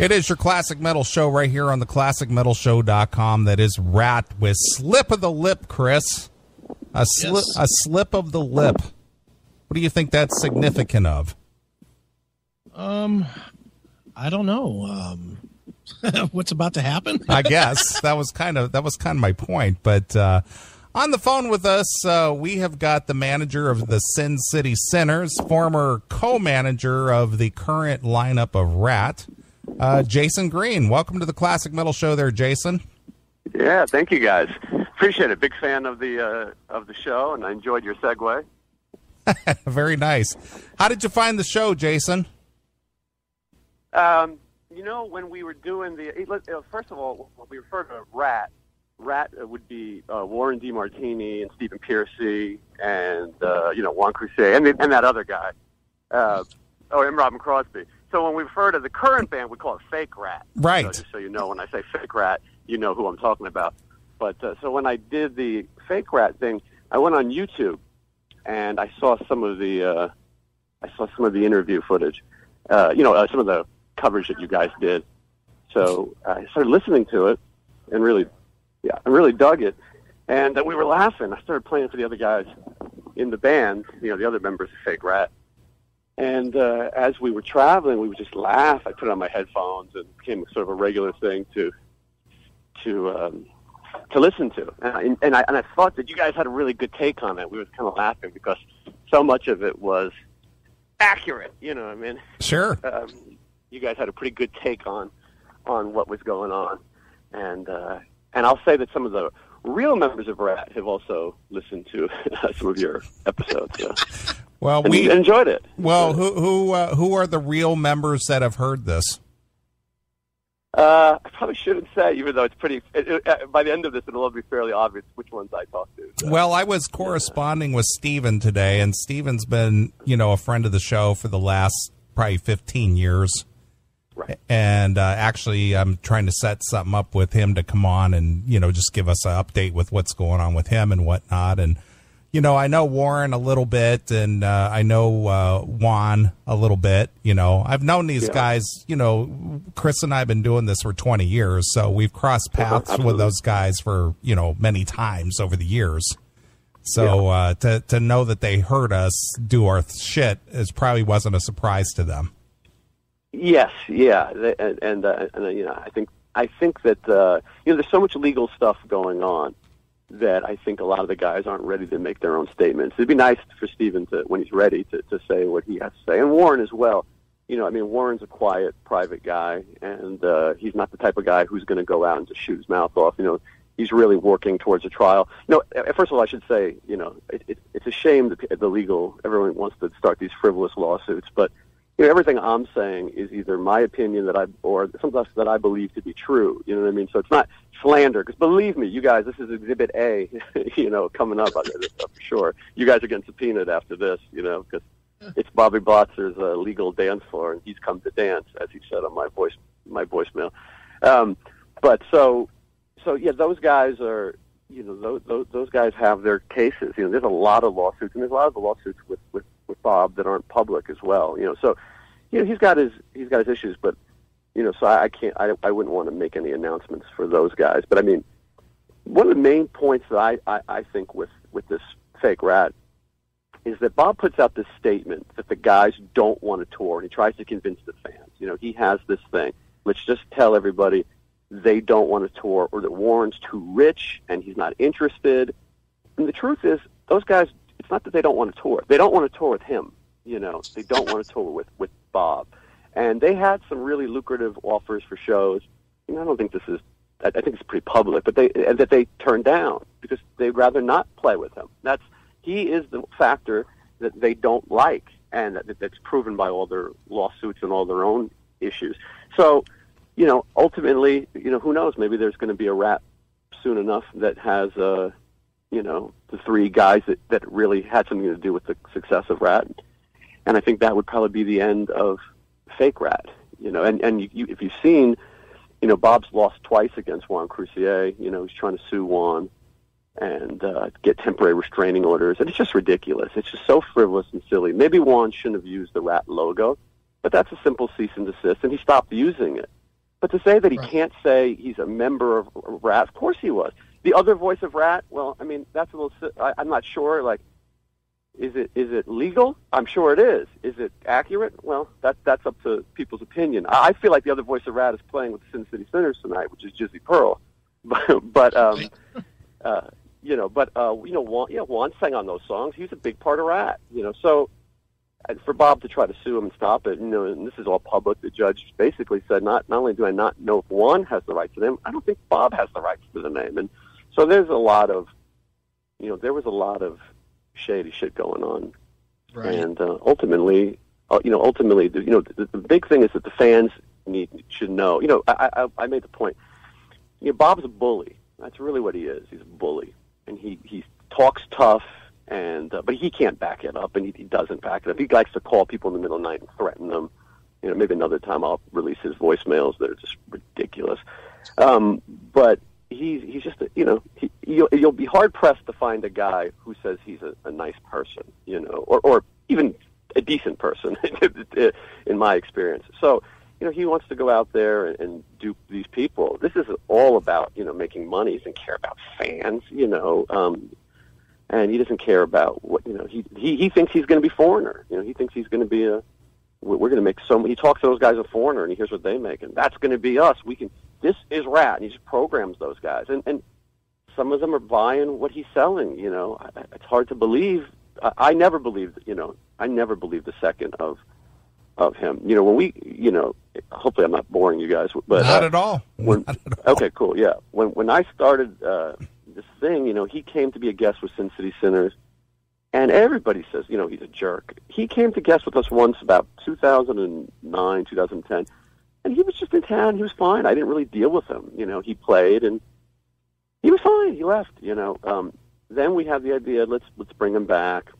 It is your classic metal show right here on the classicmetalshow.com. That is Ratt with Slip of the Lip, Chris. A slip, Yes. a slip of the lip. What do you think that's significant of? Um, I don't know. Um, what's about to happen? I guess that was kind of that was kind of my point. But uh, on the phone with us, uh, we have got the manager of the Sin City Sinners, former co-manager of the current lineup of Ratt, uh, Jason Green. Welcome to the Classic Metal Show, there, Jason. Yeah, thank you guys. Appreciate it. Big fan of the uh, of the show, and I enjoyed your segue. Very nice. How did you find the show, Jason? Um, you know, when we were doing the eh, uh, first of all, when we refer to Ratt, Ratt uh, would be uh, Warren DeMartini and Stephen Pearcy and uh, you know Juan Croucier and the, and that other guy. Uh, oh, and Robin Crosby. So when we refer to the current band, we call it Fake Ratt. Right. So just so you know, when I say Fake Ratt, you know who I'm talking about. But uh, so when I did the Fake Ratt thing, I went on YouTube and I saw some of the uh, I saw some of the interview footage. Uh, you know, uh, some of the coverage that you guys did. So I started listening to it and really, yeah, I really dug it. And uh, we were laughing. I started playing for the other guys in the band, you know, the other members of Fake Ratt. And uh, as we were traveling, we would just laugh. I put on my headphones, and it became sort of a regular thing to to um, to listen to. And I, and I and I thought that you guys had a really good take on it. We were kind of laughing because so much of it was accurate. You know, what I mean, Sure. um, you guys had a pretty good take on on what was going on, and uh, and I'll say that some of the real members of Ratt have also listened to some of your episodes. Yeah. Well, And we enjoyed it. well who who uh, who are the real members that have heard this? Uh, I probably shouldn't say, even though it's pretty. It, it, uh, by the end of this, it'll all be fairly obvious which ones I talked to. So. Well, I was corresponding with Steven today, and Steven's been, you know, a friend of the show for the last probably 15 years. Right. And uh, actually, I'm trying to set something up with him to come on and, you know, just give us an update with what's going on with him and whatnot. And, you know, I know Warren a little bit, and uh, I know uh, Juan a little bit. You know, I've known these Yeah. guys. You know, Chris and I have been doing this for 20 years, so we've crossed paths with those guys for you know many times over the years. So uh, to to know that they heard us do our shit is probably wasn't a surprise to them. Yes, yeah, and and, uh, and uh, you know, I think I think that uh, you know, there's so much legal stuff going on that I think a lot of the guys aren't ready to make their own statements. It'd be nice for Steven to, when he's ready, to, to say what he has to say, and Warren as well. You know, I mean, Warren's a quiet, private guy, and uh, he's not the type of guy who's going to go out and just shoot his mouth off. You know, he's really working towards a trial. No, uh, first of all, I should say, you know, it, it, it's a shame that the legal everyone wants to start these frivolous lawsuits, but you know, everything I'm saying is either my opinion that I or something that I believe to be true. You know what I mean? So it's not slander. Because believe me, you guys, this is Exhibit A. you know, coming up this stuff for sure. You guys are getting subpoenaed after this. You know, because it's Bobby Blotzer's uh, legal dance floor, and he's come to dance, as he said on my voice my voicemail. Um, but so so yeah, those guys are. You know, those, those those guys have their cases. You know, there's a lot of lawsuits, and there's a lot of the lawsuits with with with Bob that aren't public as well. You know, so you know he's got his he's got his issues, but you know, so I, I can't I I wouldn't want to make any announcements for those guys. But I mean, one of the main points that I I, I think with with this fake Ratt is that Bob puts out this statement that the guys don't want to tour, and he tries to convince the fans. You know, he has this thing. Let's just tell everybody they don't want to tour, or that Warren's too rich and he's not interested. And the truth is, those guys. It's not that they don't want to tour. They don't want to tour with him. You know, they don't want to tour with with Bob. And they had some really lucrative offers for shows. And I don't think this is. I think it's pretty public, but they and that they turned down because they'd rather not play with him. That's he is the factor that they don't like, and that, that's proven by all their lawsuits and all their own issues. So, you know, ultimately, you know, who knows? Maybe there's going to be a Ratt soon enough that has, uh, you know, the three guys that that really had something to do with the success of Ratt, and I think that would probably be the end of fake Ratt. You know, and and you, you, if you've seen, you know, Bob's lost twice against Juan Croucier. You know, he's trying to sue Juan and uh, get temporary restraining orders, and it's just ridiculous. It's just so frivolous and silly. Maybe Juan shouldn't have used the Ratt logo, but that's a simple cease and desist, and he stopped using it. But to say that he Right. can't say he's a member of Ratt, of course he was. The other voice of Ratt, well, I mean, that's a little. I, I'm not sure. Like, is it is it legal? I'm sure it is. Is it accurate? Well, that that's up to people's opinion. I, I feel like the other voice of Ratt is playing with the Sin City Sinners tonight, which is Jizzy Pearl. But, but um, uh, you know, but uh, you know, Juan, yeah, Juan sang on those songs. He was a big part of Ratt. You know, so and for Bob to try to sue him and stop it, you know, and this is all public. The judge basically said, not not only do I not know if Juan has the right to them, I don't think Bob has the rights to the name. And so there's a lot of, you know, there was a lot of shady shit going on, Right. and uh, ultimately, uh, you know, ultimately, the, you know, the, the big thing is that the fans need should know. You know, I, I, I made the point. You know, Bob's a bully. That's really what he is. He's a bully, and he he talks tough, and uh, but he can't back it up, and he, he doesn't back it up. He likes to call people in the middle of the night and threaten them. You know, maybe another time I'll release his voicemails that are just ridiculous. Um, but he's he's just a, you know he, you'll, you'll be hard pressed to find a guy who says he's a, a nice person, you know, or or even a decent person in my experience. So you know he wants to go out there and, and dupe these people. This is all about you know making money. Doesn't care about fans, you know. Um, and he doesn't care about what you know. He he, he thinks he's going to be foreigner. You know, he thinks he's going to be a. We're, we're going to make so. He talks to those guys a foreigner, and he hears what they make, and that's going to be us. We can. This is Ratt, and he just programs those guys, and and some of them are buying what he's selling. You know, I, it's hard to believe. I, I never believed. You know, I never believed a second of of him. You know, when we. You know, hopefully I'm not boring you guys, but Not uh, at all. when, Not at all. okay, cool. Yeah, when when I started uh, this thing, you know, he came to be a guest with Sin City Sinners, and everybody says, you know, he's a jerk. He came to guest with us once about 2009, 2010, and he was just in town. He was fine. I didn't really deal with him. You know, he played and he was fine. He left. You know, um, then we had the idea let's let's bring him back,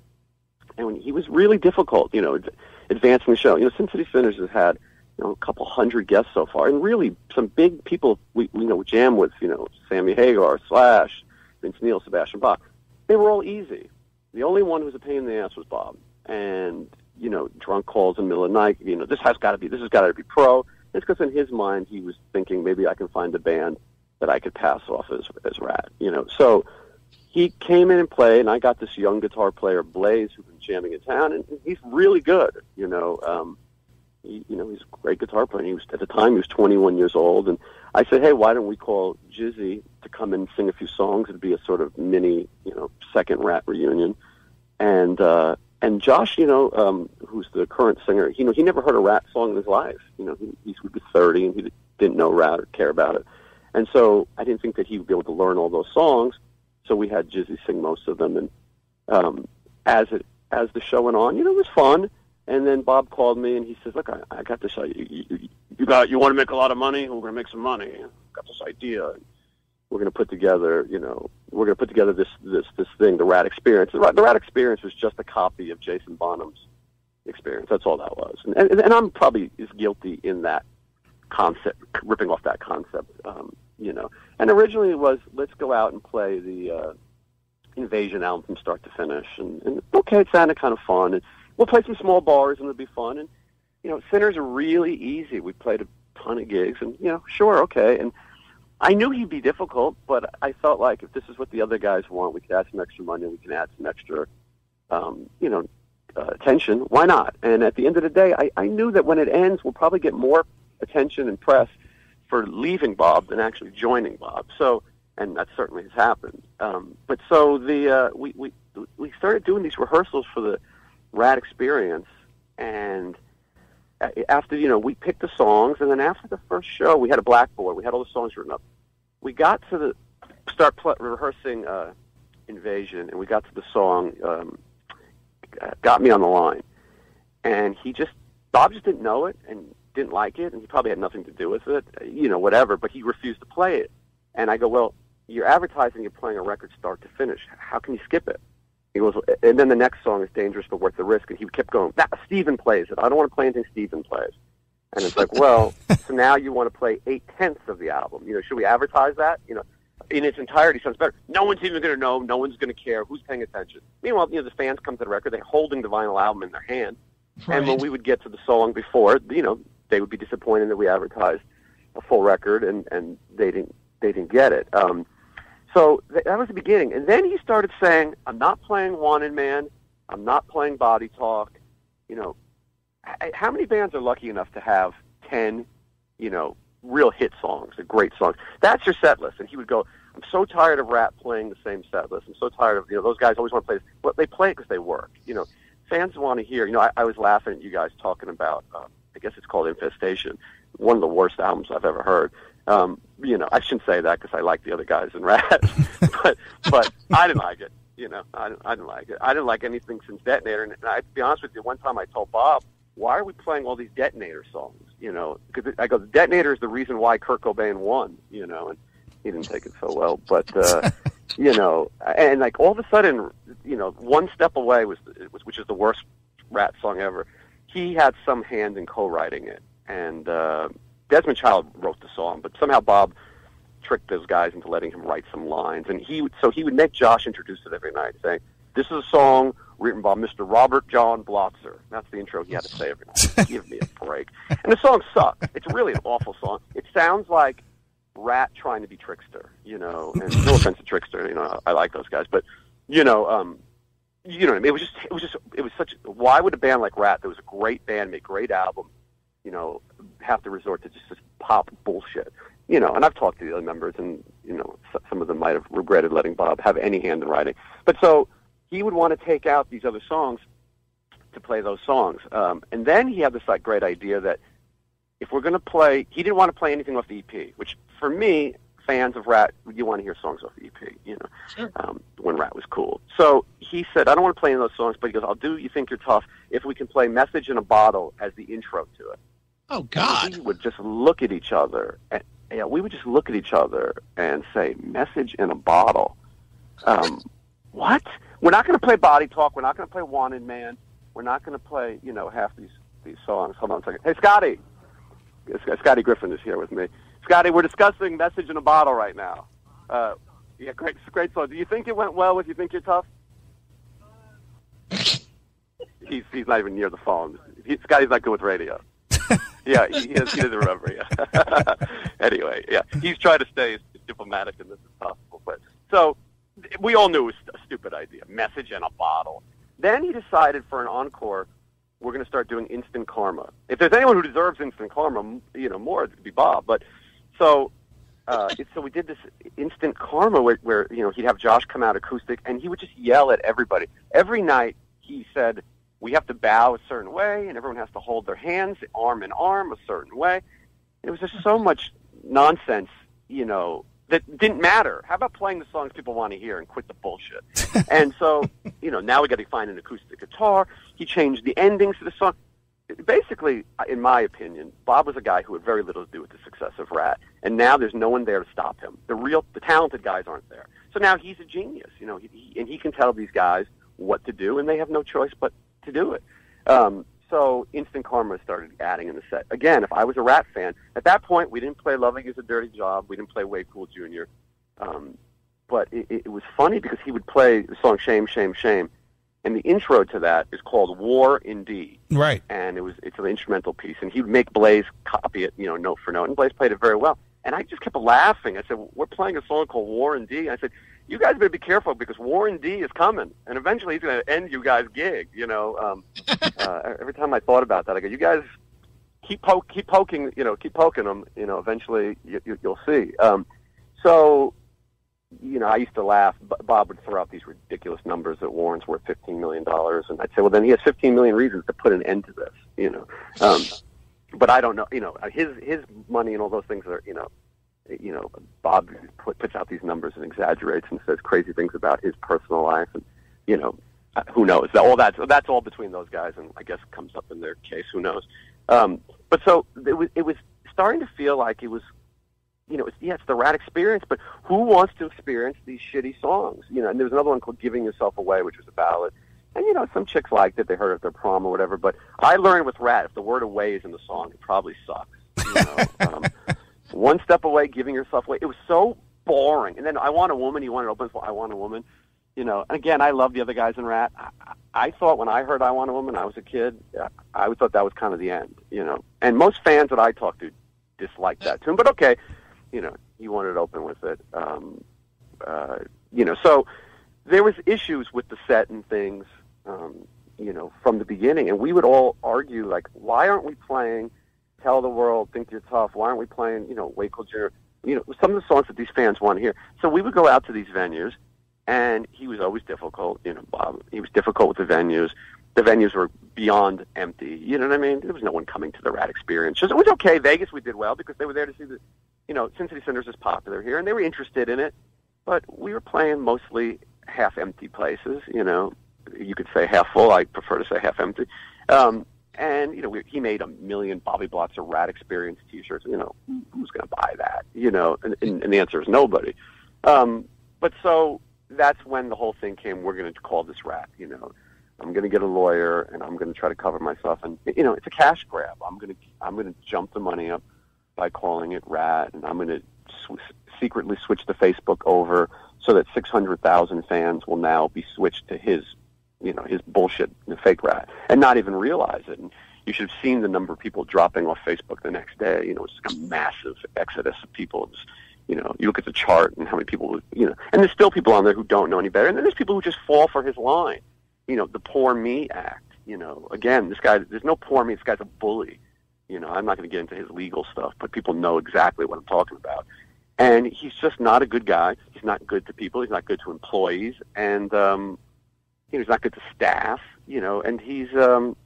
and he was really difficult. You know, ad- advancing the show. You know, Sin City Sinners has had you know, a couple hundred guests so far, and really some big people we you know jam with, you know, Sammy Hagar, Slash, Vince Neil, Sebastian Bach. They were all easy. The only one who was a pain in the ass was Bob, and you know, drunk calls in the middle of the night. You know, this has got to be this has got to be pro. It's because in his mind he was thinking maybe I can find a band that I could pass off as as Ratt. You know, so he came in and played, and I got this young guitar player Blaze who's been jamming in town, and he's really good. You know. um he, you know, he's a great guitar player. He was at the time he was 21 years old, and I said, hey, why don't we call Jizzy to come and sing a few songs? It'd be a sort of mini, you know, second Ratt reunion. And uh, and Josh, you know, um, who's the current singer, you know, he never heard a Ratt song in his life. You know, he, he was 30 and he didn't know Ratt or care about it. And so I didn't think that he would be able to learn all those songs. So we had Jizzy sing most of them, and um, as it as the show went on, you know, it was fun. And then Bob called me and he says, "Look, I, I got this. You, you, you got you want to make a lot of money? We're going to make some money. Got this idea. We're going to put together, you know, we're going to put together this this this thing, the Ratt Experience. The Ratt, the Ratt Experience was just a copy of Jason Bonham's experience. That's all that was. And and, and I'm probably as guilty in that concept, ripping off that concept, um, you know. And originally it was let's go out and play the uh, Invasion album from start to finish, and, and okay, it sounded kind of fun. And we'll play some small bars, and it'll be fun. And you know, Sinners are really easy. We played a ton of gigs, and you know, sure, okay. And I knew he'd be difficult, but I felt like if this is what the other guys want, we could add some extra money, we can add some extra, um, you know, uh, attention. Why not? And at the end of the day, I, I knew that when it ends, we'll probably get more attention and press for leaving Bob than actually joining Bob. So, and that certainly has happened. Um, but so the uh, we we we started doing these rehearsals for the Ratt Experience, and after you know we picked the songs, and then after the first show, we had a blackboard. We had all the songs written up. We got to the start pl- rehearsing uh, Invasion, and we got to the song um, "Got Me on the Line," and he just Bob just didn't know it and didn't like it, and he probably had nothing to do with it, you know, whatever. But he refused to play it, and I go, well, you're advertising you're playing a record start to finish. How can you skip it? He goes, and then the next song is dangerous but worth the risk, and he kept going. Nah, Steven plays it. I don't want to play anything Steven plays. And it's like, well, so now you want to play eight tenths of the album. You know, should we advertise that? You know, in its entirety sounds better. No one's even going to know. No one's going to care. Who's paying attention? Meanwhile, you know, the fans come to the record. They're holding the vinyl album in their hand. Right. And when we would get to the song before, you know, they would be disappointed that we advertised a full record, and and they didn't they didn't get it. Um, so th- that was the beginning, and then he started saying, "I'm not playing Wanted Man. I'm not playing Body Talk. You know, h- how many bands are lucky enough to have ten, you know, real hit songs, a great song? That's your set list." And he would go, "I'm so tired of Ratt playing the same set list. I'm so tired of you know those guys always want to play. This. But they play it because they work. You know, fans want to hear. You know, I, I was laughing at you guys talking about. Uh, I guess it's called Infestation, one of the worst albums I've ever heard. Um, you know, I shouldn't say that because I like the other guys in Ratt, but but I didn't like it. You know, I didn't, I didn't like it. I didn't like anything since Detonator. And, and I, to be honest with you, one time I told Bob, "Why are we playing all these Detonator songs?" You know, because I go, Detonator is the reason why Kurt Cobain won." You know, and he didn't take it so well, but. uh you know, and like all of a sudden, you know, one step away was, was which is the worst Ratt song ever. He had some hand in co-writing it, and uh, Desmond Child wrote the song, but somehow Bob tricked those guys into letting him write some lines, and he would, so he would make Josh introduce it every night, saying, "This is a song written by Mr. Robert John Blotzer." That's the intro he had to say every night. Give me a break. And the song sucks. It's really an awful song. It sounds like Ratt trying to be Trixter, you know. And no offense to Trixter, you know, I like those guys, but you know, um, you know, what I mean? it was just, it was just, it was such. Why would a band like Ratt, that was a great band, make great album, you know, have to resort to just this pop bullshit? You know, and I've talked to the other members, and you know, some of them might have regretted letting Bob have any hand in writing. But so he would want to take out these other songs to play those songs, um, and then he had this like great idea that if we're going to play, he didn't want to play anything off the EP, which for me, fans of Ratt, you want to hear songs off the EP, you know, Sure. um, when Ratt was cool. So he said, I don't want to play any of those songs, but he goes, I'll do You Think You're Tough if we can play Message in a Bottle as the intro to it. Oh God. We would just look at each other, and yeah, we would just look at each other and say, "Message in a bottle." Um, what? We're not going to play Body Talk. We're not going to play Wanted Man. We're not going to play, you know, half these these songs. Hold on a second. Hey, Scotty. Scotty Griffin is here with me. Scotty, we're discussing "Message in a Bottle" right now. Uh, yeah, great, great song. Do you think it went well with "You Think You're Tough"? he's he's not even near the phone. He, Scotty's not good with radio. Yeah, he, he, does, he doesn't remember. Yeah. anyway, yeah, he's trying to stay as diplomatic in this as possible. But so we all knew it was a stupid idea. Message in a bottle. Then he decided for an encore, we're going to start doing instant karma. If there's anyone who deserves instant karma, you know, more it could be Bob. But so. Uh, so we did this instant karma where, where you know he'd have Josh come out acoustic and he would just yell at everybody every night. He said, we have to bow a certain way, and everyone has to hold their hands arm in arm a certain way. It was just so much nonsense, you know, that didn't matter. How about playing the songs people want to hear and quit the bullshit? and so, you know, now we got to find an acoustic guitar. He changed the endings to the song. Basically, in my opinion, Bob was a guy who had very little to do with the success of Ratt, and now there's no one there to stop him. The real, the talented guys aren't there. So now he's a genius, you know, he, he, and he can tell these guys what to do, and they have no choice but to do it. Um, so Instant Karma started adding in the set. Again, if I was a Ratt fan, at that point we didn't play Loving Is a Dirty Job, we didn't play Way Cool Jr. Um, but it, it was funny because he would play the song Shame, Shame, Shame, and the intro to that is called War in D Right. and it was it's an instrumental piece, and he would make Blaze copy it, you know, note for note, and Blaze played it very well. And I just kept laughing. I said, "We're playing a song called War in D." I said, "You guys better be careful because Warren D is coming, and eventually he's going to end you guys' gig." You know, um, uh, every time I thought about that, I go, "You guys keep poke, keep poking, you know, keep poking them. You know, eventually you, you, you'll see." Um, so you know, I used to laugh. Bob would throw out these ridiculous numbers that Warren's worth fifteen million dollars, and I'd say, well, then he has fifteen million reasons to put an end to this. You know, um, but I don't know. You know, his his money and all those things are, you know, you know, Bob puts out these numbers and exaggerates and says crazy things about his personal life, and you know, uh, who knows? That all that's that's all between those guys, and I guess comes up in their case. Who knows? Um, but so it was it was starting to feel like it was you know, it's, yeah, it's the Ratt experience, but who wants to experience these shitty songs? You know, and there was another one called "Giving Yourself Away," which was a ballad, and you know, some chicks liked it; they heard it at their prom or whatever. But I learned with Ratt, if the word "away" is in the song, it probably sucks. You know, um, one step away, giving yourself away. It was so boring. And then "I Want a Woman," you wanted to open "I Want a Woman." You know, and again, I love the other guys in Ratt. I, I thought when I heard "I Want a Woman," I was a kid. I thought that was kind of the end. You know, and most fans that I talked to disliked that tune. But okay, you know, he wanted open with it. Um, uh, you know, so there was issues with the set and things, um, you know, from the beginning, and we would all argue like, why aren't we playing "Tell the World," "Think You're Tough"? Why aren't we playing, you know, "Wait Till Junior"? You know, some of the songs that these fans want to hear. So we would go out to these venues, and he was always difficult. You know, Bob. He was difficult with the venues. The venues were beyond empty. You know what I mean? There was no one coming to the Ratt Experience. It was okay. Vegas, we did well because they were there to see the, you know, Sin City Sinners is popular here, and they were interested in it. But we were playing mostly half empty places. You know, you could say half full. I prefer to say half empty. Um, and you know, we, he made a million Bobby Blocks of Ratt Experience T-shirts. You know, who's going to buy that? You know, and, and, and the answer is nobody. Um, but so that's when the whole thing came. We're going to call this Ratt. You know, I'm going to get a lawyer and I'm going to try to cover myself. And you know, it's a cash grab. I'm going to I'm going to jump the money up by calling it Ratt, and I'm going to sw- secretly switch the Facebook over so that 600,000 fans will now be switched to his, you know, his bullshit, fake Ratt, and not even realize it. And you should have seen the number of people dropping off Facebook the next day. You know, it's like a massive exodus of people. It's, you know, you look at the chart and how many people, you know, and there's still people on there who don't know any better, and then there's people who just fall for his line. You know, the poor me act. You know, again, this guy, there's no poor me. This guy's a bully. You know, I'm not going to get into his legal stuff, but people know exactly what I'm talking about. And he's just not a good guy. He's not good to people. He's not good to employees, and um, you know, he's not good to staff. You know, and he's, um,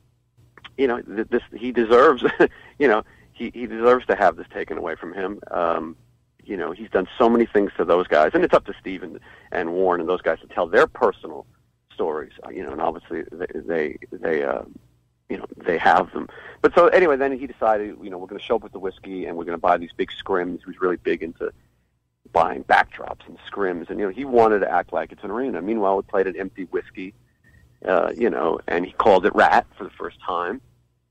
you know, th- this he deserves. you know, he he deserves to have this taken away from him. Um, you know, he's done so many things to those guys, and it's up to Steve and, and Warren and those guys to tell their personal stories. uh, You know, and obviously they they they uh, you know they have them. But so anyway, then he decided, you know, we're going to show up with the whiskey and we're going to buy these big scrims. He was really big into buying backdrops and scrims, and you know he wanted to act like it's an arena. Meanwhile, we played an empty whiskey, uh, you know, and he called it Ratt for the first time.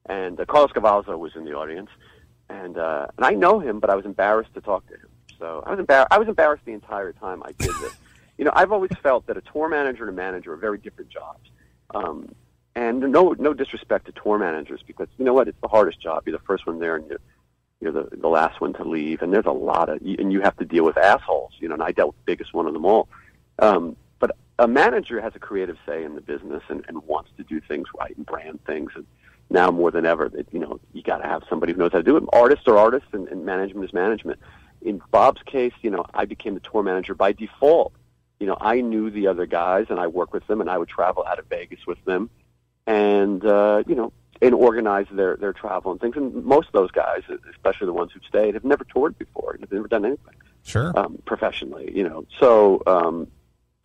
And uh, Carlos Cavazo was in the audience, and uh, and I know him, but I was embarrassed to talk to him. So I was embarrassed. I was embarrassed the entire time I did this. you know, I've always felt that a tour manager and a manager are very different jobs. Um, and no, no disrespect to tour managers because you know what? It's the hardest job. You're the first one there, and you're, you're the the last one to leave. And there's a lot of, and you have to deal with assholes. You know, and I dealt with the biggest one of them all. Um, but a manager has a creative say in the business and, and wants to do things right and brand things. And now more than ever, that you know, you got to have somebody who knows how to do it. Artists are artists, and, and management is management. In Bob's case, you know, I became the tour manager by default. You know, I knew the other guys, and I worked with them, and I would travel out of Vegas with them and uh, you know, and organize their their travel and things. And most of those guys, especially the ones who've stayed, have never toured before. They've never done anything Sure. um, professionally. You know, so um,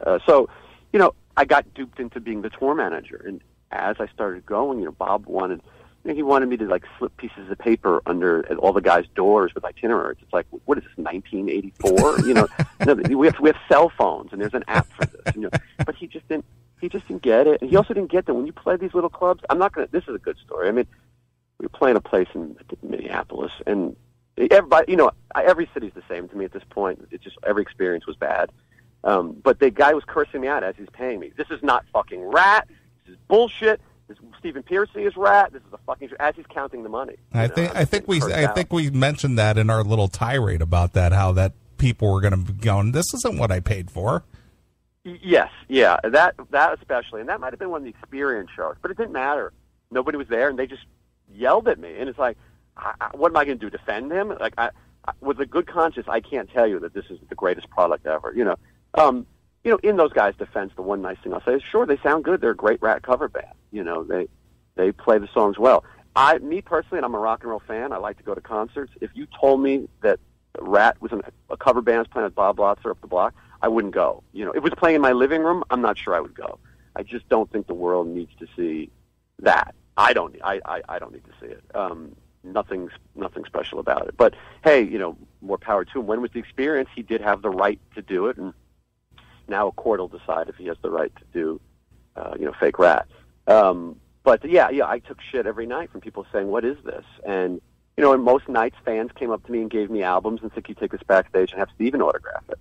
uh, so you know, I got duped into being the tour manager, and as I started going, you know, Bob wanted. You know, he wanted me to like slip pieces of paper under all the guys' doors with itineraries. It's like, what is this, 1984? you know, no, we have we have cell phones, and there's an app for this. You know, but he just didn't he just didn't get it. And he also didn't get that when you play these little clubs. I'm not gonna. This is a good story. I mean, we were playing a place in Minneapolis, and everybody, you know, every city's the same to me at this point. It's just every experience was bad. Um, but the guy was cursing me out as he's paying me. This is not fucking Ratt. This is bullshit. This Stephen Pearcy is Ratt. This is a fucking as he's counting the money. I know, think I think we I out. think we mentioned that in our little tirade about that how that people were going to be going. This isn't what I paid for. Yes, yeah, that that especially, and that might have been one of the experience shows, but it didn't matter. Nobody was there, and they just yelled at me, and it's like, I, I, what am I going to do? Defend him? Like, I, I, with a good conscience, I can't tell you that this is the greatest product ever. You know, um, you know, in those guys' defense, the one nice thing I'll say is, sure, they sound good. They're a great Ratt cover band. You know, they they play the songs well. I, me personally, and I'm a rock and roll fan. I like to go to concerts. If you told me that Ratt was an, a cover band playing with Bob Blotzer up the block, I wouldn't go. You know, if it was playing in my living room, I'm not sure I would go. I just don't think the world needs to see that. I don't. I I, I don't need to see it. Um, nothing's nothing special about it. But hey, you know, more power to him. When was the experience? He did have the right to do it, and now a court will decide if he has the right to do, uh, you know, fake Ratt. Um, but yeah, yeah, I took shit every night from people saying, "What is this?" And you know, and most nights fans came up to me and gave me albums and said, "Can you take this backstage and have Steven autograph it?"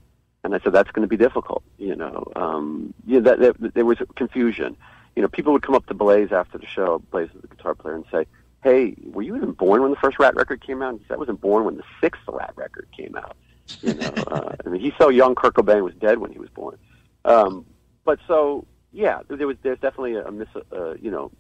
And I said, "That's going to be difficult." You know, um, you know, that, that, there was confusion. You know, people would come up to Blaze after the show. Blaze the guitar player, and say, hey, were you even born when the first Ratt record came out? And he said, I wasn't born when the sixth Ratt record came out. You know, uh, I mean, he's so young. Kurt Cobain was dead when he was born. Um, but so, yeah, there was there's definitely a, a mis, uh, you know,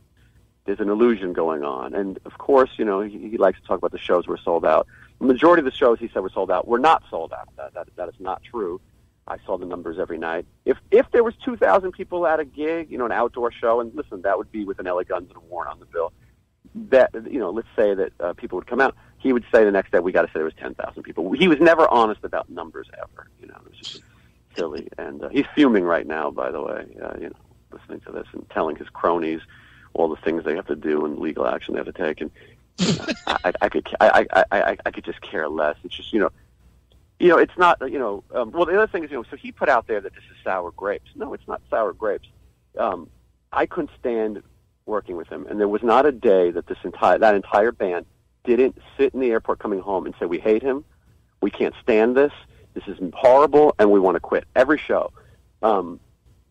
there's an illusion going on. And of course, you know, he, he likes to talk about the shows were sold out. The majority of the shows he said were sold out were not sold out. That that, that is not true. I saw the numbers every night. If if there was 2,000 people at a gig, you know, an outdoor show, and listen, that would be with an LA Guns and a Warrant on the bill. That you know, let's say that uh, people would come out. He would say the next day, "We got to say there was 10,000 people." He was never honest about numbers ever. You know, it was just silly. And uh, he's fuming right now, by the way. Uh, you know, listening to this and telling his cronies all the things they have to do and legal action they have to take. And you know, I, I could I, I, I, I could just care less. It's just you know you know, it's not, you know, um, well, the other thing is, you know, so he put out there that this is sour grapes. No, it's not sour grapes. Um, I couldn't stand working with him, and there was not a day that this entire that entire band didn't sit in the airport coming home and say, "We hate him, we can't stand this, this is horrible, and we want to quit." Every show, um,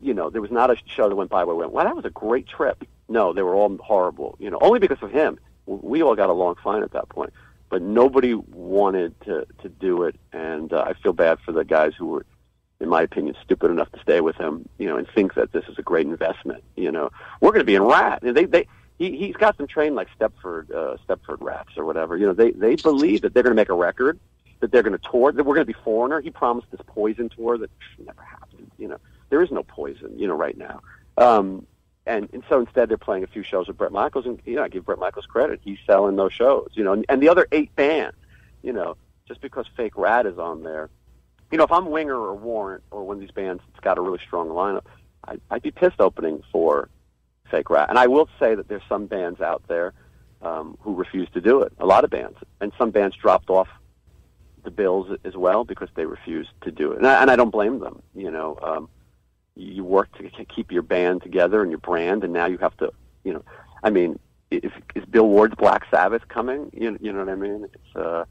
you know, there was not a show that went by where we went, "Wow, that was a great trip." No, they were all horrible. You know, only because of him. We all got along fine at that point but nobody wanted to to do it, and uh, I feel bad for the guys who were, in my opinion, stupid enough to stay with him, you know, and think that this is a great investment. You know, we're going to be in Ratt. and They they he he's got them trained like Stepford uh, Stepford Rats or whatever. You know, they they believe that they're going to make a record, that they're going to tour, that we're going to be Foreigner. He promised this Poison tour that never happened. You know, there is no Poison. You know, right now. Um, and, and so instead they're playing a few shows with Bret Michaels, and you know I give Bret Michaels credit. He's selling those shows, you know, and, and the other eight bands, you know, just because Fake Ratt is on there, you know, if I'm Winger or Warrant or one of these bands that's got a really strong lineup, I, I'd be pissed opening for Fake Ratt. And I will say that there's some bands out there um, who refuse to do it. A lot of bands, and some bands dropped off the bills as well because they refused to do it, and I, and I don't blame them. You know. Um, you work to keep your band together and your brand, and now you have to, you know, I mean, if, is Bill Ward's Black Sabbath coming? You, you know what I mean? It's, uh,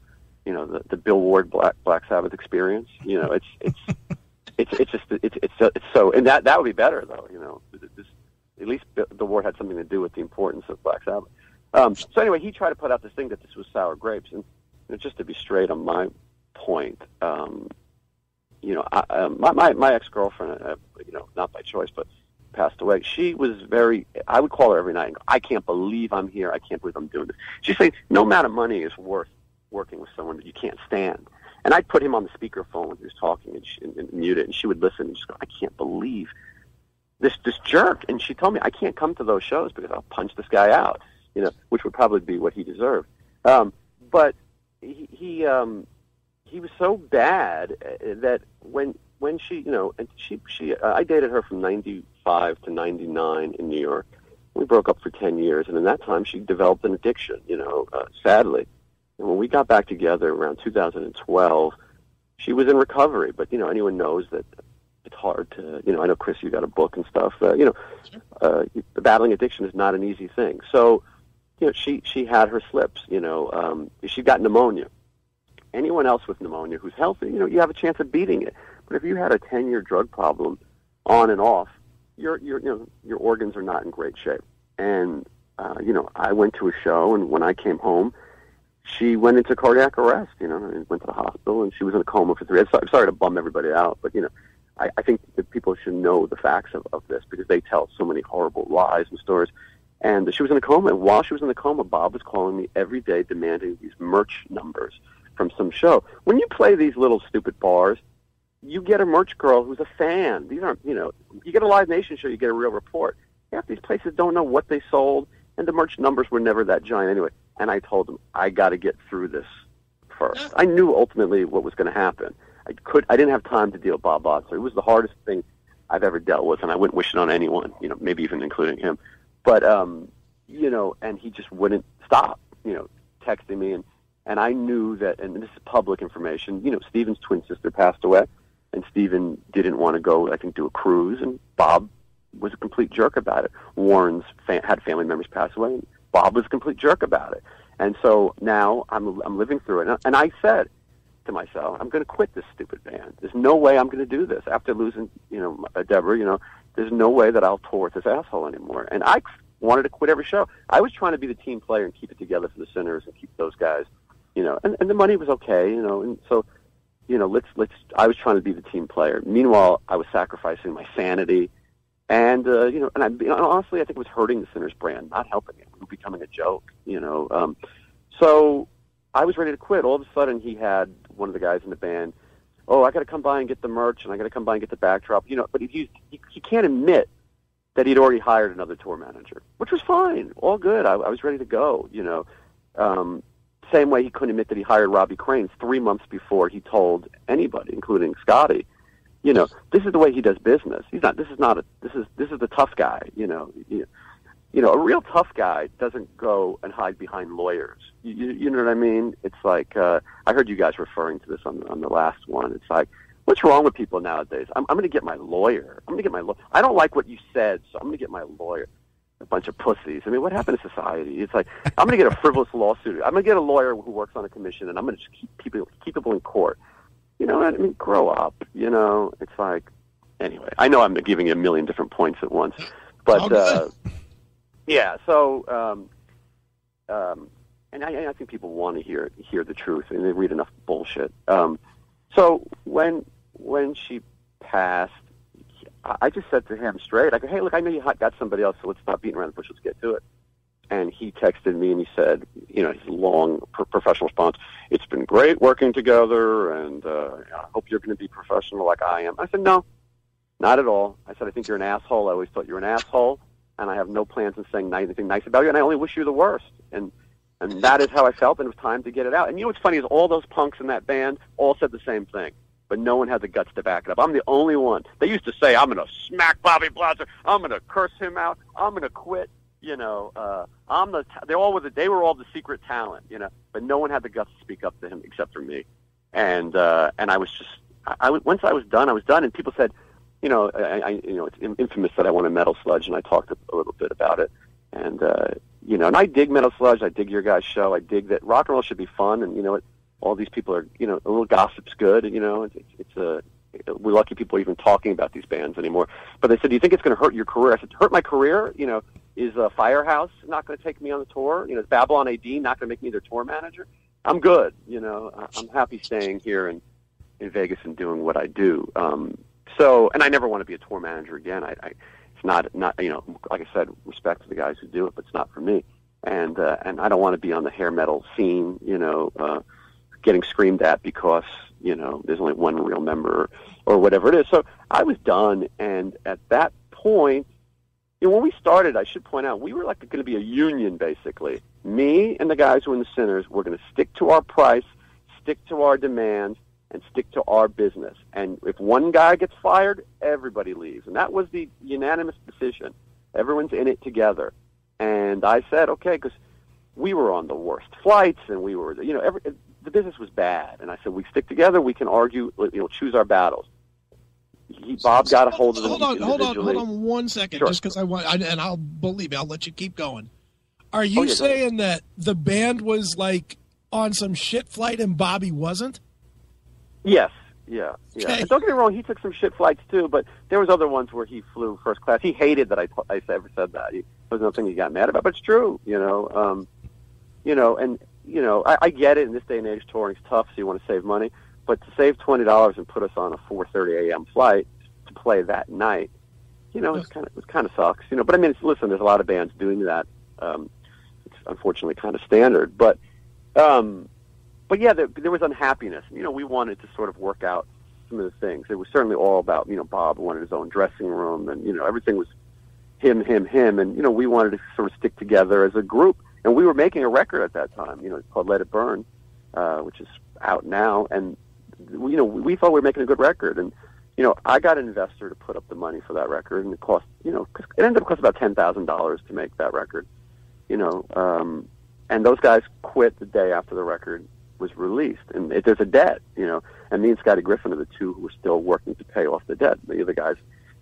you know, the, the Bill Ward Black Black Sabbath experience. You know, it's it's it's it's just it's it's it's so, and that that would be better though. You know, this, at least the Ward had something to do with the importance of Black Sabbath. Um, so anyway, he tried to put out this thing that this was sour grapes, and you know, just to be straight on my point, um, you know, I, um, my my, my ex girlfriend, uh, you know, not by choice, but passed away. She was very. I would call her every night and go, "I can't believe I'm here. I can't believe I'm doing this." She'd say, "No amount of money is worth working with someone that you can't stand." And I'd put him on the speakerphone when he was talking and, she, and, and mute it, and she would listen and just go, "I can't believe this this jerk." And she told me, "I can't come to those shows because I'll punch this guy out," you know, which would probably be what he deserved. Um, but he, he um, he was so bad uh, that when when she you know and she she uh, I dated her from 95 to 99 in New York. We broke up for 10 years and in that time she developed an addiction, you know, uh, sadly. And when we got back together around 2012, she was in recovery, but you know, anyone knows that it's hard to, you know, I know Chris you got a book and stuff, uh, you know, uh battling addiction is not an easy thing. So, you know, she she had her slips, you know, um she got pneumonia anyone else with pneumonia who's healthy, you know, you have a chance of beating it. But if you had a 10-year drug problem on and off, your your you know your organs are not in great shape. And uh, you know, I went to a show, and when I came home, she went into cardiac arrest. You know, and went to the hospital, and she was in a coma for three. I'm sorry to bum everybody out, but you know, I, I think that people should know the facts of, of this because they tell so many horrible lies and stories. And she was in a coma, and while she was in the coma, Bob was calling me every day demanding these merch numbers from some show. When you play these little stupid bars, you get a merch girl who's a fan. These aren't, you know, you get a Live Nation show, you get a real report. Half these places don't know what they sold, and the merch numbers were never that giant anyway. And I told them, I got to get through this first. I knew ultimately what was going to happen. I could, I didn't have time to deal with Bob Blotzer. It was the hardest thing I've ever dealt with, and I wouldn't wish it on anyone, you know, maybe even including him. But, um, you know, and he just wouldn't stop, you know, texting me and and I knew that, and this is public information. You know, Steven's twin sister passed away, and Steven didn't want to go. I think do a cruise, and Bob was a complete jerk about it. Warren's fa- had family members pass away, and Bob was a complete jerk about it. And so now I'm I'm living through it, and I said to myself, I'm going to quit this stupid band. There's no way I'm going to do this after losing, you know, Deborah. You know, there's no way that I'll tour with this asshole anymore. And I wanted to quit every show. I was trying to be the team player and keep it together for the Sinners and keep those guys, you know. And, and the money was okay, you know. And so, you know, let's let's. I was trying to be the team player. Meanwhile, I was sacrificing my sanity, and uh, you know, and I you know, honestly, I think it was hurting the Sinners brand, not helping it. We were becoming a joke, you know. Um, so I was ready to quit. All of a sudden, he had one of the guys in the band. Oh, I got to come by and get the merch, and I got to come by and get the backdrop. You know, but he, he he can't admit that he'd already hired another tour manager, which was fine, all good. I, I was ready to go. You know, um, same way he couldn't admit that he hired Robbie Cranes three months before he told anybody, including Scotty. You know, this is the way he does business. He's not. This is not a. This is this is the tough guy. You know, you, you know, a real tough guy doesn't go and hide behind lawyers. You, you, you know what I mean? It's like uh, I heard you guys referring to this on on the last one. It's like What's wrong with people nowadays? I'm, I'm going to get my lawyer. I'm going to get my lawyer. I don't like what you said, so I'm going to get my lawyer. A bunch of pussies. I mean, what happened to society? It's like I'm going to get a frivolous lawsuit. I'm going to get a lawyer who works on a commission, and I'm going to just keep people keep people in court. You know what I mean? Grow up. You know, it's like anyway. I know I'm giving you a million different points at once, but uh, yeah. So, um, um, and I, I think people want to hear hear the truth, and they read enough bullshit. Um, so when when she passed, I just said to him straight, I go, hey, look, I know you got somebody else, so let's stop beating around the bush. Let's get to it. And he texted me and he said, you know, his long pro- professional response, it's been great working together, and uh, I hope you're going to be professional like I am. I said, no, not at all. I said, I think you're an asshole. I always thought you were an asshole, and I have no plans of saying anything nice about you, and I only wish you the worst. And and that is how I felt, and it was time to get it out. And you know what's funny is all those punks in that band all said the same thing but no one had the guts to back it up. I'm the only one. They used to say, I'm going to smack Bobby Blotzer. I'm going to curse him out. I'm going to quit. You know, uh, I'm the. They all were the. They were all the secret talent. You know, but no one had the guts to speak up to him except for me. And uh, and I was just. I, I once I was done, I was done, and people said, you know, I, I you know, it's infamous that I won a metal sludge, and I talked a, a little bit about it. And uh, you know, and I dig metal sludge. I dig your guys' show. I dig that rock and roll should be fun, and you know, it, all these people are, you know, a little gossip's good. And you know, it's, it's a we're lucky people are even talking about these bands anymore. But they said, "Do you think it's going to hurt your career?" I said, "Hurt my career? You know, is uh, Firehouse not going to take me on the tour? You know, is Babylon AD not going to make me their tour manager? I'm good. You know, I'm happy staying here in in Vegas and doing what I do. Um, so, and I never want to be a tour manager again. I, I it's not not you know, like I said, respect to the guys who do it, but it's not for me. And uh, and I don't want to be on the hair metal scene. You know. Uh, getting screamed at because you know there's only one real member or whatever it is. So I was done, and at that point, you know, when we started, I should point out we were like going to be a union basically. Me and the guys who were in the Sinners were going to stick to our price, stick to our demands, and stick to our business. And if one guy gets fired, everybody leaves, and that was the unanimous decision. Everyone's in it together. And I said, okay, because we were on the worst flights, and we were, you know, every, the business was bad, and I said we stick together. We can argue. You know, choose our battles. He, Bob got a hold of them. Hold on, hold on, hold on one second, sure. just because I want, and I'll believe me. I'll let you keep going. Are you oh, yeah, saying that the band was like on some shit flight and Bobby wasn't? Yes, yeah, yeah. Okay. Don't get me wrong, he took some shit flights too, but there was other ones where he flew first class. He hated that I, I ever said that. He, there was nothing he got mad about, but it's true, you know. Um, you know, and you know, I, I get it. In this day and age, touring's tough, so you want to save money. But to save twenty dollars and put us on a 4:30 a.m. flight to play that night, you know, it's kind of it kind of sucks. You know, but I mean, it's, listen, there's a lot of bands doing that. Um, it's unfortunately kind of standard, but um, but yeah, there, there was unhappiness. You know, we wanted to sort of work out some of the things. It was certainly all about you know Bob wanted his own dressing room, and you know everything was him, him, him, and you know we wanted to sort of stick together as a group and we were making a record at that time, you know, called Let It Burn, uh, which is out now, and you know, we thought we were making a good record, and you know, I got an investor to put up the money for that record, and it cost, you know, it ended up costing about ten thousand dollars to make that record, you know, um, and those guys quit the day after the record was released, and it, there's a debt, you know, and me and Scotty Griffin are the two who were still working to pay off the debt. The other guys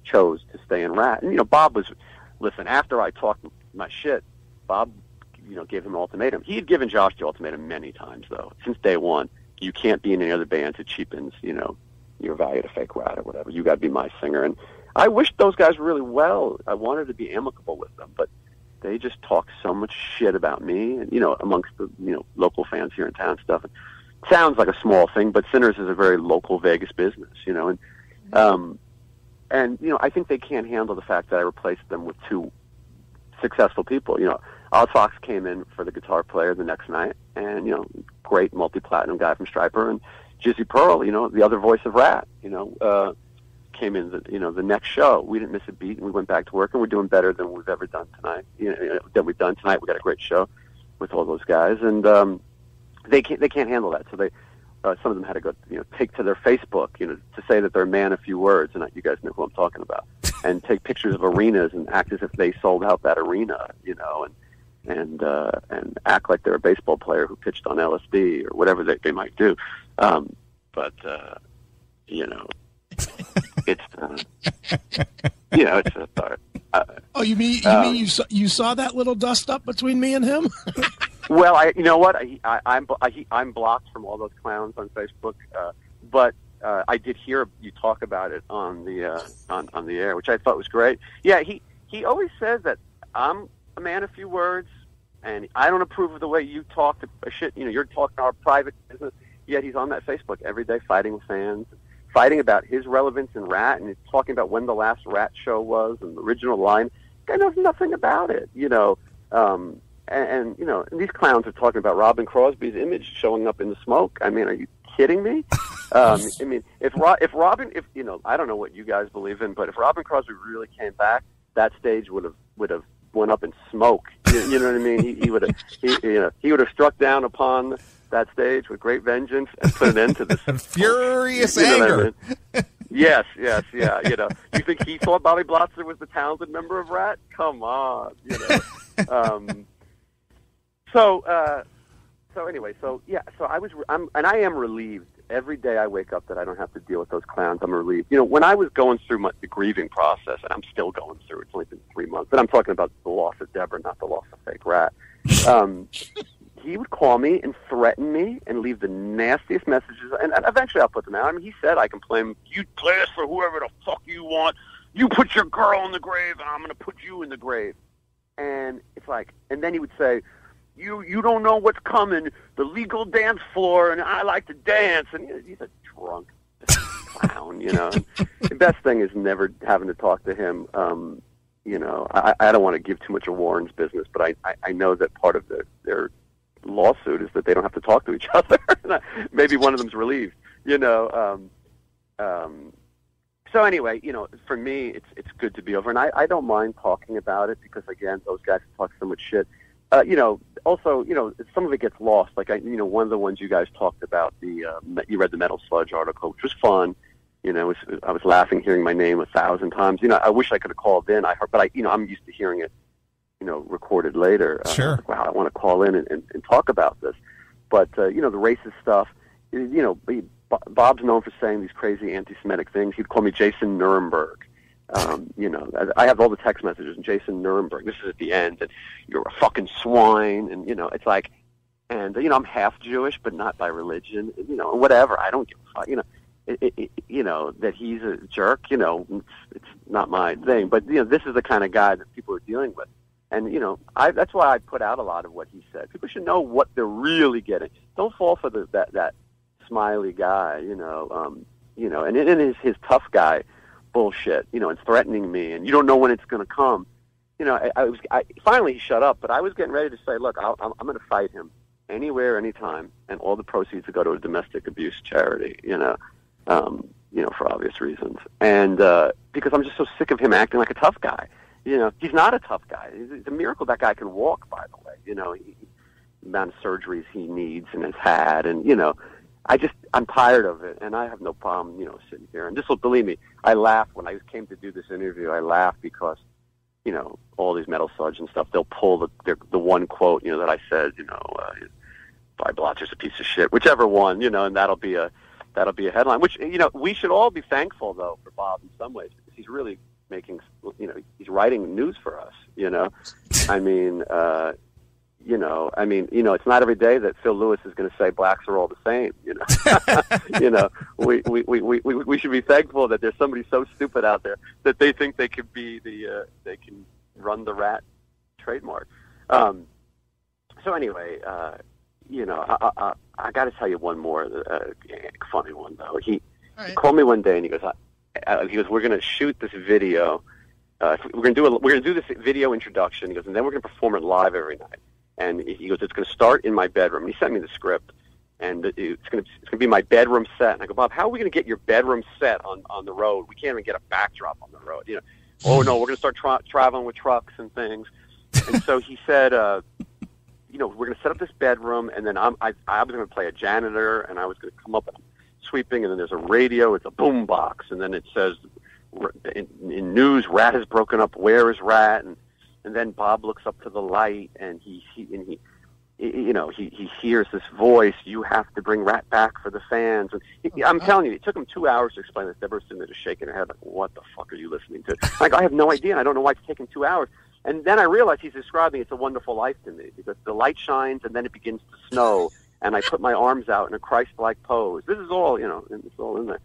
chose to stay in Ratt, and you know, Bob was, listen, after I talked my shit, Bob you know, gave him an ultimatum. He had given Josh the ultimatum many times, though, since day one. You can't be in any other bands. It cheapens, you know, your value to fake Ratt or whatever. You got to be my singer. And I wished those guys really well. I wanted to be amicable with them, but they just talk so much shit about me, and you know, amongst the you know local fans here in town and stuff. And it sounds like a small thing, but Sinners is a very local Vegas business, you know, and um, and you know, I think they can't handle the fact that I replaced them with two successful people. You know, Oz Fox came in for the guitar player the next night, and you know, great multi-platinum guy from Stryper, and Jizzy Pearl, you know, the other voice of Ratt, you know, uh, came in the you know the next show. We didn't miss a beat, and we went back to work, and we're doing better than we've ever done tonight. You know, than we've done tonight. We got a great show with all those guys, and um, they can't they can't handle that. So they uh, some of them had to go you know take to their Facebook you know to say that they're a man a few words, and you guys know who I'm talking about, and take pictures of arenas and act as if they sold out that arena, you know, and and uh, and act like they're a baseball player who pitched on LSD or whatever they, they might do. Um, but uh, you know, it's uh, you know it's uh, uh, oh you mean you um, mean you saw, you saw that little dust up between me and him? well, I you know what I, I I'm I, I'm blocked from all those clowns on Facebook, uh, but. Uh, I did hear you talk about it on the uh, on on the air, which I thought was great. Yeah, he he always says that I'm a man a few words, and I don't approve of the way you talk to shit. You know, you're talking our private business. Yet he's on that Facebook every day fighting with fans, fighting about his relevance in Ratt, and he's talking about when the last Ratt show was and the original line. Guy knows nothing about it, you know. Um, and, and you know, and these clowns are talking about Robin Crosby's image showing up in the smoke. I mean, are you kidding me? Um, I mean, if Ro- if Robin, if you know, I don't know what you guys believe in, but if Robin Crosby really came back, that stage would have would have went up in smoke. You, you know what I mean? He, he would have he you know he would have struck down upon that stage with great vengeance and put an end to this furious you know anger. I mean? yes, yes, yeah. You know, you think he thought Bobby Blotzer was the talented member of Ratt? Come on, you know. um, so, uh, so anyway, so yeah, so I was, I'm, and I am relieved every day I wake up that I don't have to deal with those clowns. I'm relieved. You know, when I was going through my, the grieving process, and I'm still going through. It's only been three months, but I'm talking about the loss of Deborah, not the loss of fake Ratt. Um, he would call me and threaten me and leave the nastiest messages. And, and eventually, I'll put them out. I mean, he said I can play him. You play us for whoever the fuck you want. You put your girl in the grave, and I'm going to put you in the grave. And it's like, and then he would say, "You you don't know what's coming. The legal dance floor, and I like to dance." And he's a drunk clown, you know. the best thing is never having to talk to him. Um, you know, I, I don't want to give too much of Warren's business, but I, I, I know that part of the, their lawsuit is that they don't have to talk to each other. Maybe one of them's relieved, you know. Um, um, so anyway, you know, for me, it's it's good to be over, and I, I don't mind talking about it because again, those guys talk so much shit. Uh, you know, also, you know, some of it gets lost. Like I, you know, one of the ones you guys talked about, the uh, you read the Metal Sludge article, which was fun. You know, was, I was laughing hearing my name a thousand times. You know, I wish I could have called in. I heard, but I, you know, I'm used to hearing it you know, recorded later. Uh, sure. Uh, wow, I want to call in and, and, and talk about this. But, uh, you know, the racist stuff, you know, Bob's known for saying these crazy anti-Semitic things. He'd call me Jason Nuremberg. Um, you know, I have all the text messages and Jason Nuremberg. This is at the end, and you're a fucking swine, and you know, it's like, and you know, I'm half Jewish, but not by religion. You know, whatever. I don't give a fuck. You know, it, it, you know that he's a jerk. You know, it's, it's not my thing. But you know, this is the kind of guy that people are dealing with. And you know, I, that's why I put out a lot of what he said. People should know what they're really getting. Don't fall for the, that that smiley guy, you know, um, you know, and it is his tough guy bullshit, you know, and threatening me, and you don't know when it's going to come. You know, I, I was I, finally he shut up, but I was getting ready to say, look, I'll, I'm, I'm going to fight him anywhere, anytime, and all the proceeds will go to a domestic abuse charity. You know, um, you know, for obvious reasons, and uh, because I'm just so sick of him acting like a tough guy you know, he's not a tough guy. It's a miracle that guy can walk. By the way, you know, he, the amount of surgeries he needs and has had, and you know, I just I'm tired of it, and I have no problem, you know, sitting here. And this will believe me, I laugh when I came to do this interview. I laugh because, you know, all these metal sludge and stuff. They'll pull the the, the one quote, you know, that I said, you know, uh, Bobby Blotzer's a piece of shit, whichever one, you know, and that'll be a that'll be a headline. Which you know, we should all be thankful though for Bob in some ways because he's really making you know he's writing news for us you know i mean uh you know i mean you know it's not every day that phil lewis is going to say blacks are all the same you know you know we, we we we we should be thankful that there's somebody so stupid out there that they think they could be the uh they can run the Ratt trademark. Um, so anyway, uh, you know, I, I, I got to tell you one more uh, funny one though. He, right. he called me one day and he goes, I, uh, he goes, we're going to shoot this video. Uh, we're going to do a, we're going to do this video introduction. He goes, and then we're going to perform it live every night. And he goes, it's going to start in my bedroom. And he sent me the script, and it's going to it's going to be my bedroom set. And I go, Bob, how are we going to get your bedroom set on on the road? We can't even get a backdrop on the road. You know, oh no, we're going to start tra- traveling with trucks and things. And so he said, uh, you know, we're going to set up this bedroom, and then I'm, I, I was going to play a janitor, and I was going to come up and sweeping, and then there's a radio, it's a boom box, and then it says in, in news, Ratt has broken up. Where is Ratt? And and then Bob looks up to the light, and he, he and he. You know, he he hears this voice. You have to bring Ratt back for the fans. And he, I'm telling you, it took him two hours to explain this. Deborah's sitting there just shaking her head, like, "What the fuck are you listening to?" Like, I have no idea, and I don't know why it's taking two hours. And then I realized he's describing it's a wonderful life to me because the light shines and then it begins to snow and I put my arms out in a Christ-like pose. This is all, you know, it's all in there.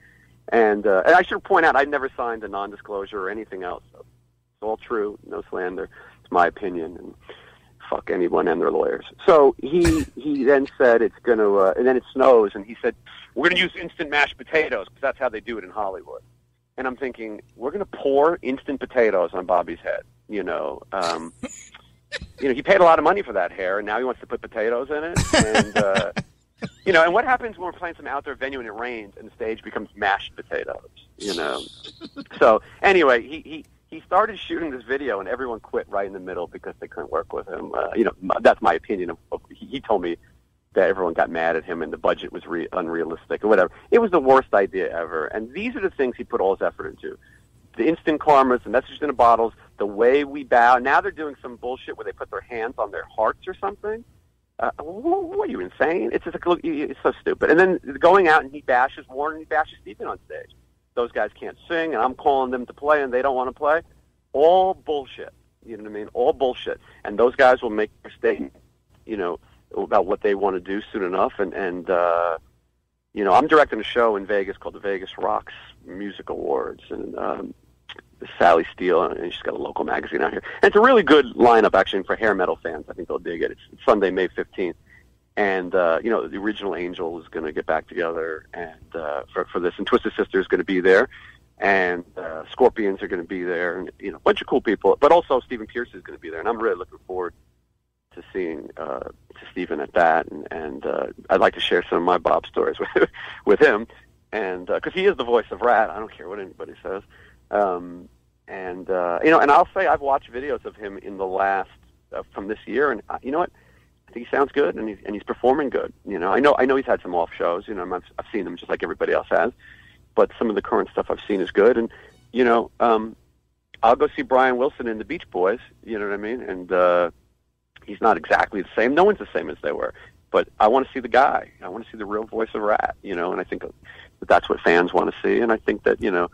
And, uh, and I should point out, I never signed a non-disclosure or anything else. So it's all true, no slander. It's my opinion, and fuck anyone and their lawyers. So he he then said it's going to, uh, and then it snows, and he said we're going to use instant mashed potatoes because that's how they do it in Hollywood. And I'm thinking we're going to pour instant potatoes on Bobby's head. You know, um, you know, he paid a lot of money for that hair, and now he wants to put potatoes in it. And uh, you know, and what happens when we're playing some outdoor venue and it rains and the stage becomes mashed potatoes? You know. so anyway, he he he started shooting this video, and everyone quit right in the middle because they couldn't work with him. Uh, you know, that's my opinion. Of, of he told me that everyone got mad at him and the budget was re- unrealistic or whatever. It was the worst idea ever. And these are the things he put all his effort into the instant karmas, the messages in the bottles, the way we bow. Now they're doing some bullshit where they put their hands on their hearts or something. Uh, what are you insane? It's just it's so stupid. And then going out and he bashes Warren he bashes Stephen on stage. Those guys can't sing, and I'm calling them to play, and they don't want to play. All bullshit. You know what I mean? All bullshit. And those guys will make their statement, you know, about what they want to do soon enough. And and uh, you know, I'm directing a show in Vegas called the Vegas Rocks Music Awards, and um, Sally Steele, and she's got a local magazine out here. And it's a really good lineup, actually, for hair metal fans. I think they'll dig it. It's Sunday, May 15th. And, uh, you know, the original Angel is going to get back together and uh, for, for this. And Twisted Sister is going to be there. And uh, Scorpions are going to be there. And, you know, a bunch of cool people. But also Stephen Pearcy is going to be there. And I'm really looking forward to seeing uh, to Stephen at that. And, and uh, I'd like to share some of my Bob stories with, with him. And because uh, he is the voice of Ratt. I don't care what anybody says. Um, and uh, you know, and I'll say I've watched videos of him in the last uh, from this year, and uh, you know what? I think he sounds good, and he's and he's performing good. You know, I know I know he's had some off shows. You know, I've I've seen them just like everybody else has, but some of the current stuff I've seen is good. And you know, um, I'll go see Brian Wilson in the Beach Boys. You know what I mean? And uh, he's not exactly the same. No one's the same as they were. But I want to see the guy. I want to see the real voice of Ratt. You know, and I think that that's what fans want to see. And I think that you know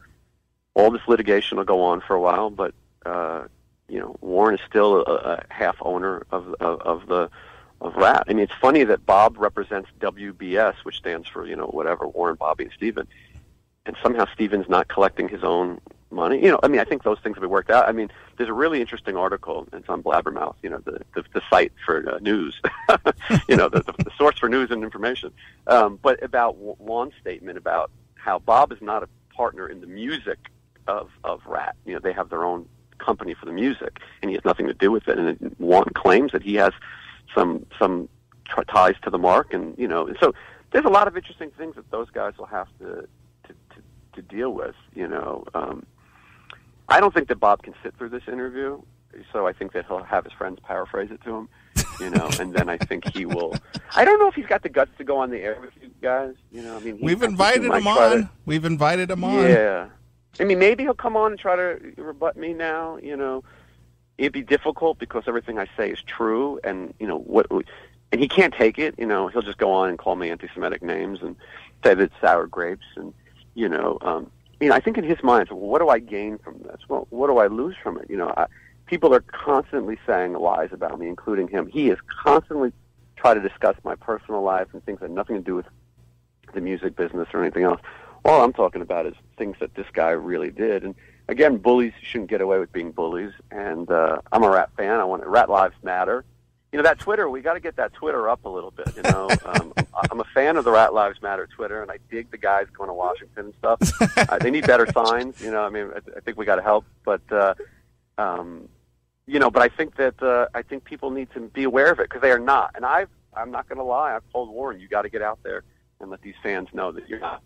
all this litigation will go on for a while, but uh, you know, Warren is still a, a half owner of, of of the of Ratt. I mean, it's funny that Bob represents WBS, which stands for you know whatever Warren, Bobby, and Stephen, and somehow Stephen's not collecting his own money. You know, I mean, I think those things have been worked out. I mean, there's a really interesting article. It's on Blabbermouth. You know, the the, the site for uh, news. you know, the, the, the source for news and information. Um, but about Juan's statement about how Bob is not a partner in the music of of Ratt. You know, they have their own company for the music, and he has nothing to do with it. And Juan claims that he has some some ties to the mark, and you know, so there's a lot of interesting things that those guys will have to to to, to deal with. You know, um, I don't think that Bob can sit through this interview, so I think that he'll have his friends paraphrase it to him. You know, and then I think he will. I don't know if he's got the guts to go on the air with you guys. You know, I mean, we've invited him on. To, we've invited him on. Yeah, I mean, maybe he'll come on and try to rebut me now. You know, it'd be difficult because everything I say is true, and you know what, and he can't take it. You know, he'll just go on and call me anti-Semitic names and say that it's sour grapes, and you know, um, you know, I think in his mind, well, what do I gain from this? Well, what do I lose from it? You know, I, people are constantly saying lies about me, including him. He is constantly trying to discuss my personal life and things that have nothing to do with the music business or anything else all I'm talking about is things that this guy really did. And again, bullies shouldn't get away with being bullies. And uh, I'm a Ratt fan. I want Ratt Lives Matter. You know that Twitter. We got to get that Twitter up a little bit. You know, um, I'm a fan of the Ratt Lives Matter Twitter, and I dig the guys going to Washington and stuff. uh, they need better signs. You know, I mean, I, I think we got to help, but uh, um, you know, but I think that uh, I think people need to be aware of it because they are not. And I've I'm not going to lie. I've told Warren, you got to get out there and let these fans know that you're not,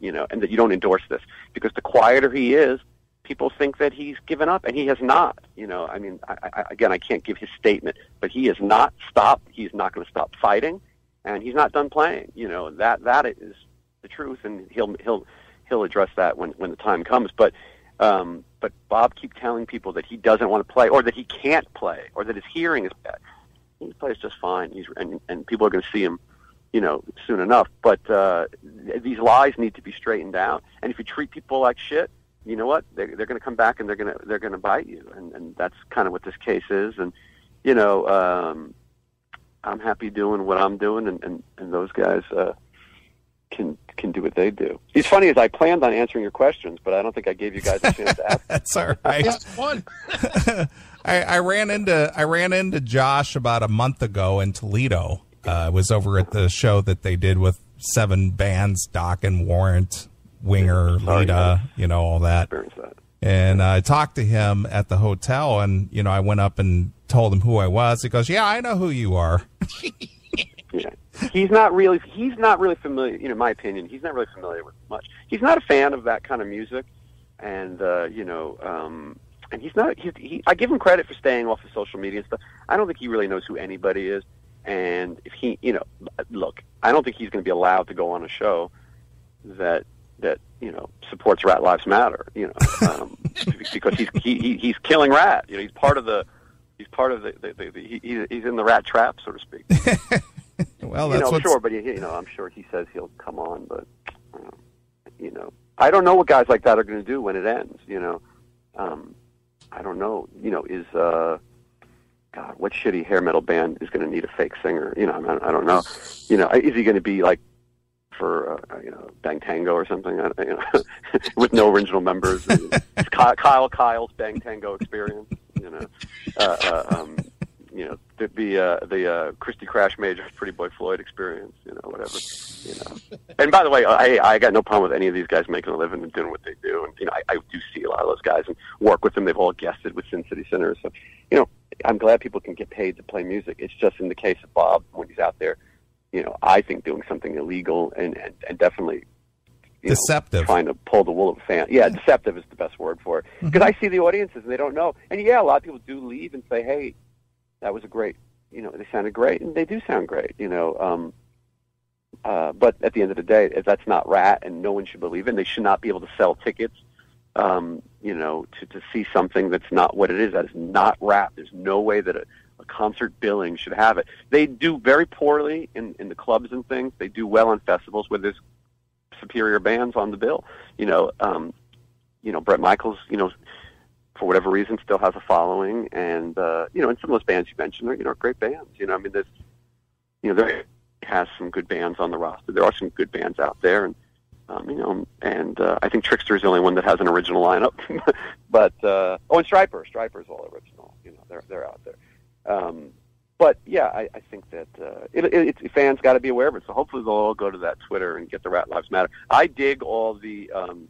you know, and that you don't endorse this because the quieter he is, people think that he's given up, and he has not. You know, I mean, I, I, again, I can't give his statement, but he has not stopped. He's not going to stop fighting, and he's not done playing. You know, that that is the truth, and he'll he'll he'll address that when when the time comes. But um, but Bob keep telling people that he doesn't want to play, or that he can't play, or that his hearing is bad. He plays just fine. He's and and people are going to see him you know, soon enough. But uh, these lies need to be straightened out. And if you treat people like shit, you know what? They're, they're going to come back and they're going to they're going to bite you, and and that's kind of what this case is. And you know, um, I'm happy doing what I'm doing, and and, and those guys uh, can can do what they do. It's funny as I planned on answering your questions, but I don't think I gave you guys a chance to ask. that's all right. That's fun. I, I ran into I ran into Josh about a month ago in Toledo. Uh, I was over at the show that they did with seven bands, Dokken Warrant, Winger, Sorry, Lita, you know, all that. That. And I talked to him at the hotel, and you know, I went up and told him who I was. He goes, "Yeah, I know who you are." Yeah. He's not really he's not really familiar you know, in my opinion, he's not really familiar with much. He's not a fan of that kind of music and uh, you know, um and he's not he, he I give him credit for staying off of social media and stuff. I don't think he really knows who anybody is. And if he you know, look, I don't think he's going to be allowed to go on a show that that you know supports Ratt Lives Matter, you know, um, because he's he, he, he's killing Ratt. You know, he's part of the he's part of the, the, the, the he, he's in the Ratt trap, so to speak. well, you that's know, what's sure, but he, you know, I'm sure he says he'll come on, but um, you know, I don't know what guys like that are going to do when it ends. You know, um, I don't know. You know, is uh, God, what shitty hair metal band is going to need a fake singer? You know, I, I don't know. You know, is he going to be like for uh, you know Bang Tango or something? You know, with no original members. It's Kyle, Kyle Kyle's Bang Tango experience. You know, uh, uh, um, you know the the, uh, the uh, Kristy Krash Majors' Pretty Boy Floyd experience. You know, whatever. You know. And by the way, I I got no problem with any of these guys making a living and doing what they do. And you know, I, I do see a lot of those guys and work with them. They've all guested with Sin City Sinners. So you know, I'm glad people can get paid to play music. It's just in the case of Bob when he's out there you know, I think doing something illegal and, and, and definitely you know, Deceptive. trying to pull the wool of a fan. Yeah, deceptive is the best word for it. Because I see the audiences and they don't know. And yeah, a lot of people do leave and say, hey, that was a great, you know, they sounded great. And they do sound great, you know. Um, uh, but at the end of the day, that's not Ratt and no one should believe it. And they should not be able to sell tickets, um, you know, to, to see something that's not what it is. That is not Ratt. There's no way that a, a concert billing should have it. They do very poorly in, in the clubs and things. They do well on festivals where there's superior bands on the bill. You know, um, you know, Bret Michaels, you know, for whatever reason still has a following and uh, you know, and some of those bands you mentioned are, you know, great bands. You know, I mean there's you know, there has some good bands on the roster. There are some good bands out there and um, you know, and uh, I think Trixter is the only one that has an original lineup. but uh, oh, and Stryper, Stryper's all original. You know, they're they're out there. Um, but yeah, I, I think that uh, it, it, it, fans got to be aware of it. So hopefully they'll all go to that Twitter and get the Ratt Lives Matter. I dig all the um,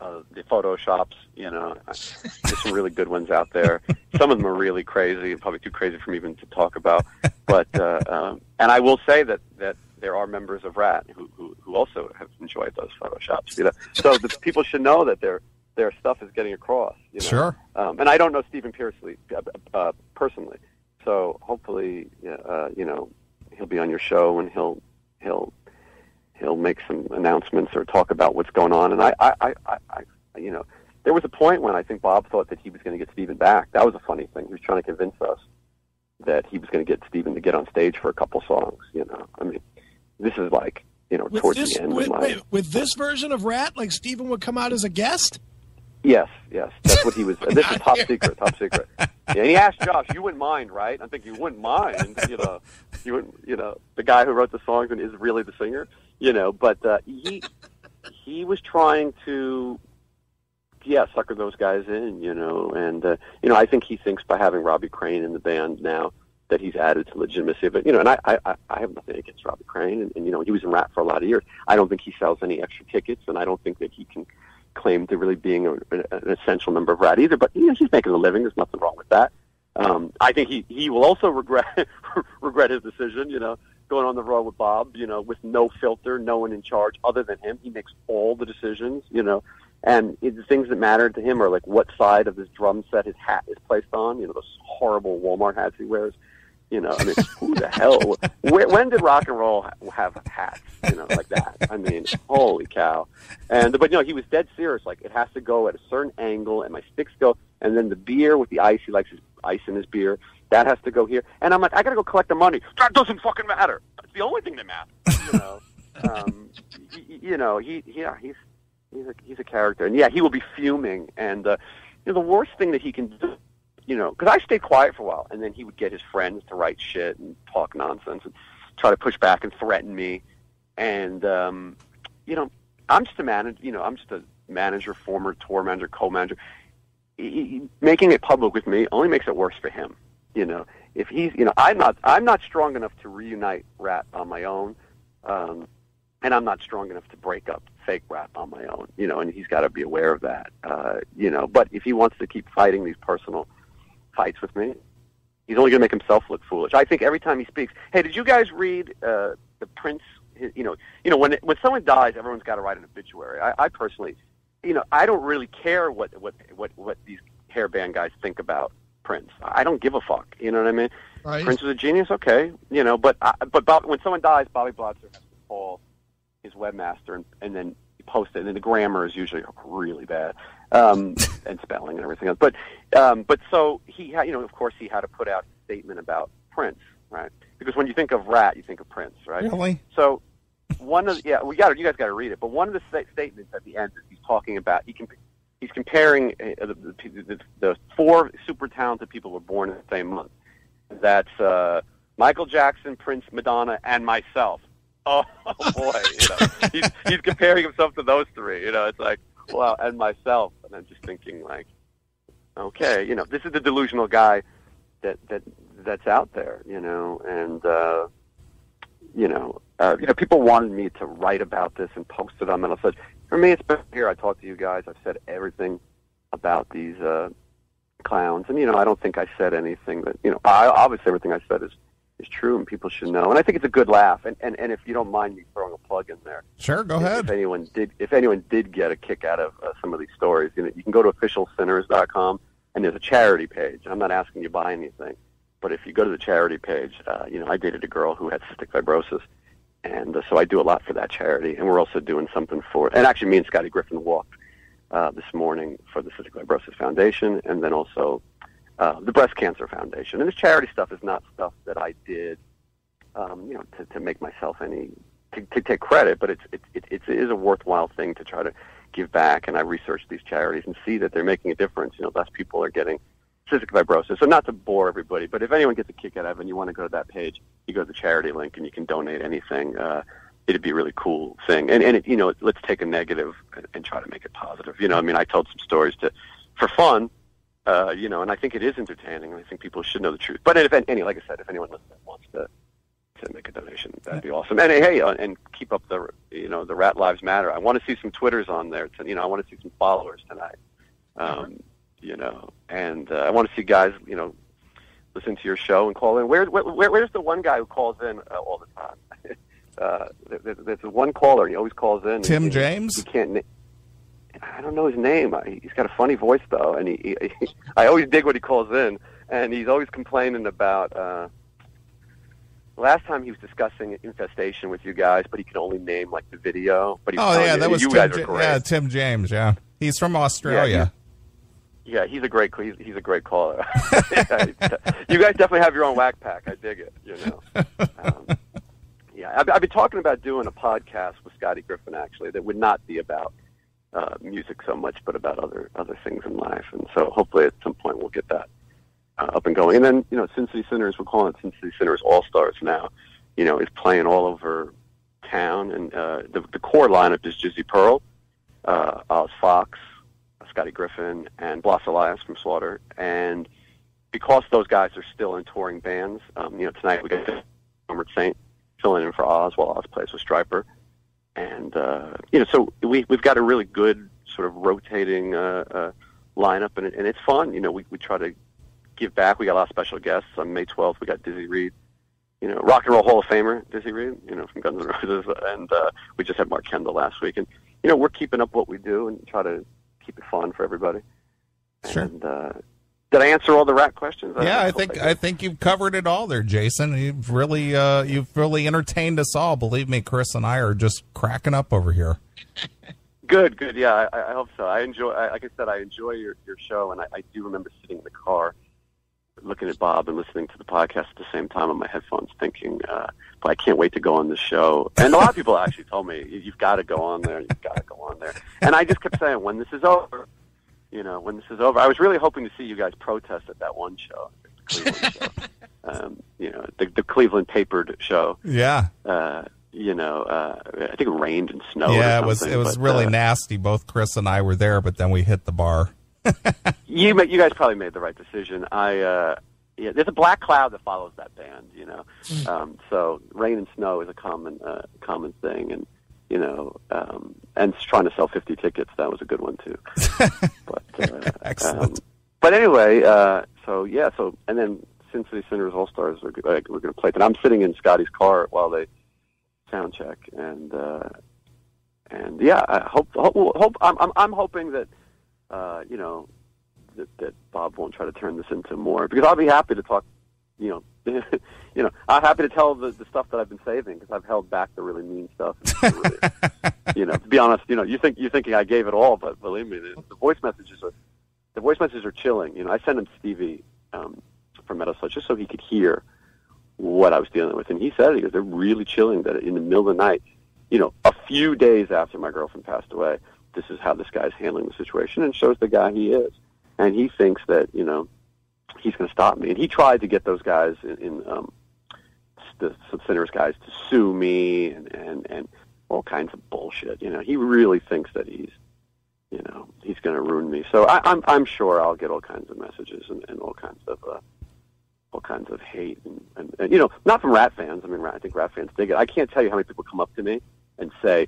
uh, the photoshops. You know, there's some really good ones out there. Some of them are really crazy, and probably too crazy for me even to talk about. But uh, um, and I will say that that there are members of Ratt who who, who also have enjoyed those photoshops. You know, so the people should know that their their stuff is getting across. You know? Sure. Um, and I don't know Stephen Pearcy uh, uh, personally, so hopefully, uh, you know, he'll be on your show and he'll he'll he'll make some announcements or talk about what's going on. And I, I, I, I, I you know, there was a point when I think Bob thought that he was going to get Stephen back. That was a funny thing. He was trying to convince us that he was going to get Stephen to get on stage for a couple songs. You know, I mean, this is like you know With towards this, the end with, my. wait, with this version of Ratt, like Stephen would come out as a guest. Yes, yes, that's what he was. this is top secret, top secret. Yeah, and he asked Josh, "You wouldn't mind, right?" I think you wouldn't mind. You know, you wouldn't. You know, the guy who wrote the songs and is really the singer. You know, but uh, he he was trying to yeah, sucker those guys in, you know, and uh, you know, I think he thinks by having Robbie Crane in the band now that he's added to legitimacy. But you know, and I, I, I have nothing against Robbie Crane, and, and you know, he was in Ratt for a lot of years. I don't think he sells any extra tickets, and I don't think that he can claim to really being a, an essential member of Ratt either. But you know, he's making a living. There's nothing wrong with that. Um, I think he he will also regret regret his decision. You know, going on the road with Bob. You know, with no filter, no one in charge other than him. He makes all the decisions. You know. And it, the things that matter to him are like what side of his drum set his hat is placed on. You know, those horrible Walmart hats he wears. You know, I mean, who the hell? When, when did rock and roll have hats? You know, like that. I mean, holy cow! And but you know, he was dead serious. Like it has to go at a certain angle, and my sticks go, and then the beer with the ice. He likes his ice in his beer. That has to go here. And I'm like, I gotta go collect the money. That doesn't fucking matter. It's the only thing that matters. You know, um, you, you know, he yeah, he's he's a he's a character, and yeah, he will be fuming. And uh, you know, the worst thing that he can do you know, because I stayed quiet for a while, and then he would get his friends to write shit and talk nonsense and try to push back and threaten me. And um, you know, I'm just a manager. You know, I'm just a manager, former tour manager, co-manager. He, he, making it public with me only makes it worse for him. You know, if he's, you know, I'm not, I'm not strong enough to reunite Ratt on my own, um, and I'm not strong enough to break up fake Ratt on my own. You know, and he's got to be aware of that. Uh, you know, but if he wants to keep fighting these personal fights with me. He's only going to make himself look foolish. I think every time he speaks, hey, did you guys read uh, the Prince? His, you know, you know when when someone dies, everyone's got to write an obituary. I, I personally, you know, I don't really care what what what what these hairband guys think about Prince. I don't give a fuck. You know what I mean? Right. Prince was a genius, okay. You know, but uh, but Bob, when someone dies, Bobby Blotzer has to call his webmaster and, and then post it, and the grammar is usually really bad um, and spelling and everything else. But um, but so he had, you know, of course, he had to put out a statement about Prince, right? Because when you think of Ratt, you think of Prince, right? Really? So one of the, yeah, we got you guys got to read it. But one of the sta- statements at the end is he's talking about he can. He's comparing uh, the, the, the four super talented people were born in the same month. That's uh, Michael Jackson, Prince, Madonna, and myself. Oh, boy, you know, he's he's comparing himself to those three. You know, it's like wow, and myself, and I'm just thinking like, okay, you know, this is the delusional guy that that that's out there, you know, and uh, you know, uh, you know, people wanted me to write about this and post it on Metal Sludge. For me, it's been here. I talked to you guys. I've said everything about these uh, clowns, and you know, I don't think I said anything that you know. I, obviously, everything I said is is true and people should know. And I think it's a good laugh. And, and, and if you don't mind me throwing a plug in there, sure, go if, ahead. If anyone did, if anyone did get a kick out of uh, some of these stories, you know, you can go to officialsinners.com and there's a charity page. I'm not asking you to buy anything, but if you go to the charity page, uh, you know, I dated a girl who had cystic fibrosis. And uh, so I do a lot for that charity, and we're also doing something for. And actually, me and Scotty Griffin walked uh, this morning for the Cystic Fibrosis Foundation, and then also uh, the Breast Cancer Foundation. And this charity stuff is not stuff that I did, um, you know, to, to make myself any to, to take credit, but it's it, it, it is a worthwhile thing to try to give back. And I research these charities and see that they're making a difference. You know, less people are getting cystic fibrosis. So not to bore everybody, but if anyone gets a kick out of it and you want to go to that page, you go to the charity link and you can donate anything. Uh, it'd be a really cool thing. And and it, you know, let's take a negative and, and try to make it positive. You know, I mean, I told some stories to for fun uh, you know, and I think it is entertaining. I think people should know the truth. But if any, like I said, if anyone listening wants to to make a donation, that'd be awesome. And hey, uh, and keep up the you know the Ratt Lives Matter. I want to see some Twitters on there. To, you know, I want to see some followers tonight. Um, you know, and uh, I want to see guys you know listen to your show and call in. Where, where, where where's the one guy who calls in uh, all the time? uh, there, there's one caller. He always calls in. Tim and, James. He can't. I don't know his name. He's got a funny voice though, and he, he I always dig what he calls in, and he's always complaining about. uh Last time he was discussing infestation with you guys, but he could only name like the video. But he was oh yeah, you, that was you Tim, guys are great. yeah Tim James. Yeah, he's from Australia. Yeah, yeah he's a great he's, he's a great caller. you guys definitely have your own whack pack. I dig it. You know. Um, yeah, I've, I've been talking about doing a podcast with Scotty Griffin actually that would not be about uh, music so much, but about other other things in life. And so hopefully at some point we'll get that uh, up and going. And then you know, Sin City Sinners, we're calling it Sin City Sinners All Stars now. You know, is playing all over town, and uh, the the core lineup is Jizzy Pearl, uh, Oz Fox, Scotty Griffin. And Blas Elias from Slaughter, and because those guys are still in touring bands, um, you know, tonight we got Homered Saint filling in for Oz while Oz plays with Stryper, and uh, you know, so we we've got a really good sort of rotating uh, uh, lineup, and, and it's fun. You know, we we try to give back. We got a lot of special guests on May 12th. We got Dizzy Reed, you know, Rock and Roll Hall of Famer Dizzy Reed, you know, from Guns N' Roses, and uh, we just had Mark Kendall last week, and you know, we're keeping up what we do and try to keep it fun for everybody. Sure. And, uh, did I answer all the Ratt questions? Yeah, I, I think I, I, think you've covered it all there, Jason. You've really uh, you've really entertained us all. Believe me, Chris and I are just cracking up over here. Good, good. Yeah, I, I hope so. I enjoy. I, like I said, I enjoy your your show, and I, I do remember sitting in the car, looking at Bob and listening to the podcast at the same time on my headphones, thinking, uh, "But I can't wait to go on this show." And a lot of people actually told me, "You've got to go on there. You've got to go on there." And I just kept saying, "When this is over." You know, when this is over. I was really hoping to see you guys protest at that one show, the Cleveland show. Um, you know, the, the Cleveland papered show. Yeah. Uh, you know, uh, I think it rained and snowed. Yeah, it was. It was but, really uh, nasty. Both Chris and I were there, but then we hit the bar. you, ma- you guys probably made the right decision. I, uh, yeah, there's a black cloud that follows that band. You know, um, so rain and snow is a common, uh, common thing, and you know, um, and trying to sell 50 tickets, that was a good one too. but, uh, Excellent. Um, but anyway, uh, so yeah, so, and then Sin City Sinners All Stars, we're, uh, we're going to play. And I'm sitting in Scotty's car while they sound check. And, uh, and yeah, I hope, hope, hope I'm, I'm, I'm hoping that, uh, you know, that, that Bob won't try to turn this into more, because I'll be happy to talk, you know, you know, I'm happy to tell the, the stuff that I've been saving because I've held back the really mean stuff. Really, you know, to be honest, you know, you think you're thinking I gave it all, but believe me, the, the voice messages are the voice messages are chilling. You know, I sent him Stevie um, from Metal Sludge just so he could hear what I was dealing with, and he said he goes, they're really chilling. That in the middle of the night, you know, a few days after my girlfriend passed away, this is how this guy's handling the situation, and shows the guy he is, and he thinks that you know he's going to stop me. And he tried to get those guys in, in um, the some guys to sue me and and and all kinds of bullshit. You know, he really thinks that he's you know he's going to ruin me. So I, I'm I'm sure I'll get all kinds of messages and, and all kinds of. Uh, all kinds of hate and, and, and you know not from Ratt fans i mean i think Ratt fans dig it i can't tell you how many people come up to me and say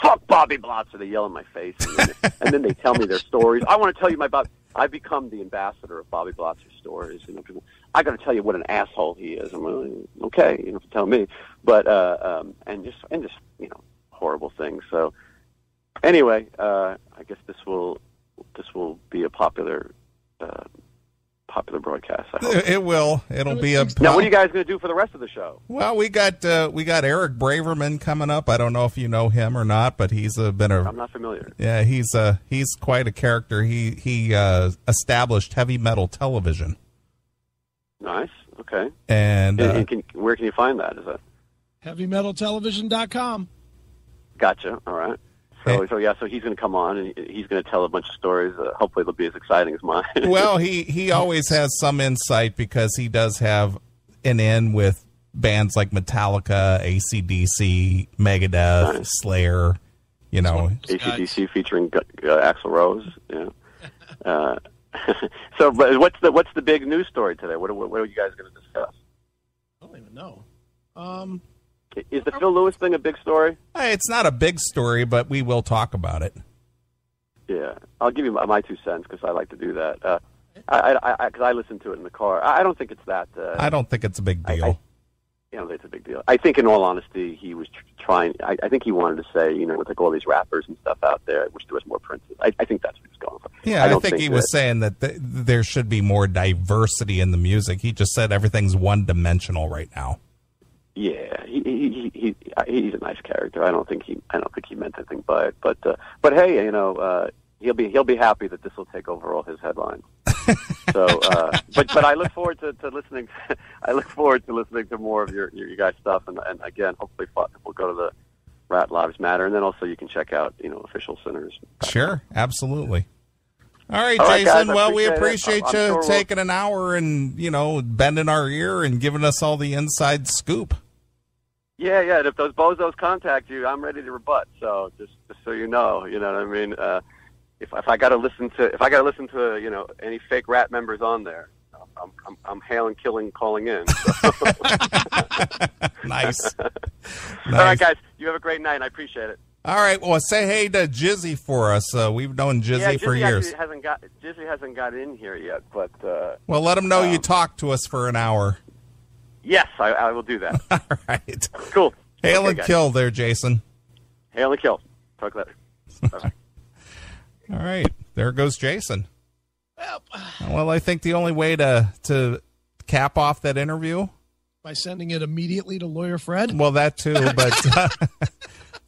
fuck bobby Blotz," blotzer they yell in my face and then, and then they tell me their stories i want to tell you my bob I've become the ambassador of Bobby Blotzer's stories. You know, I got to tell you what an asshole he is. I'm like, okay, you know, tell me, but uh, um, and just and just you know, horrible things. So anyway, uh, I guess this will this will be a popular uh, popular broadcast. I hope. It will. It'll be a. Now, what are you guys going to do for the rest of the show? Well, we got uh, we got Eric Braverman coming up. I don't know if you know him or not, but he's uh, been a. I'm not familiar. Yeah, he's uh he's quite a character. He he uh, established heavy metal television. Nice. Okay. And, And, uh, and can, where can you find that? Is that HeavyMetalTelevision.com. gotcha? All right. So, so yeah, so he's going to come on and he's going to tell a bunch of stories. Uh, hopefully, they'll be as exciting as mine. well, he he always has some insight because he does have an in with bands like Metallica, ACDC, Megadeth, Nice. Slayer. You know, ACDC featuring uh, Axl Rose. Yeah. Uh, so, but what's the what's the big news story today? What, are- what, are you guys going to discuss? I don't even know. Um, Is the Phil Lewis thing a big story? It's not a big story, but we will talk about it. Yeah, I'll give you my, my two cents because I like to do that. Uh, I, I, I, cause I listen to it in the car. I, I don't think it's that. Uh, I don't think it's a big deal. I- you know, it's a big deal. I think, in all honesty, he was tr- trying. I, I think he wanted to say, you know, with like all these rappers and stuff out there, I wish there was more princes. I, I think that's what he's going for. yeah, I, don't think, he was saying that th- there should be more diversity in the music. He just said everything's one dimensional right now. Yeah, he, he, he, he he's a nice character. I don't think he I don't think he meant anything by it. But uh, but hey, you know, uh, he'll be he'll be happy that this will take over all his headlines. so, uh, but but I look forward to, to listening. I look forward to listening to more of your your, your guys' stuff, and and again, hopefully we'll go to the Ratt Lives Matter, and then also you can check out you know official Sinners. Sure, absolutely. All right, All right, Jason. guys, well, we appreciate appreciate it. You sure we'll- taking an hour and you know bending our ear and giving us all the inside scoop. Yeah, yeah. And if those bozos contact you, I'm ready to rebut. So just just so you know, you know what I mean. Uh, if if I got to listen to if I got to listen to you know any fake Ratt members on there, I'm I'm, I'm hailing, killing, calling in. So. nice. nice. All right, guys. You have a great night. I appreciate it. All right. Well, say hey to Jizzy for us. Uh, we've known Jizzy, yeah, Jizzy for years. Hasn't got Jizzy hasn't got in here yet, but uh, well, let him know um, you talked to us for an hour. Yes, I, I will do that. All right. Cool. Hail okay, and guys. kill there, Jason. Hail and kill. Talk later. Bye. All right. There goes Jason. Well, Well, I think the only way to to cap off that interview, by sending it immediately to lawyer Fred. well, that too, but uh,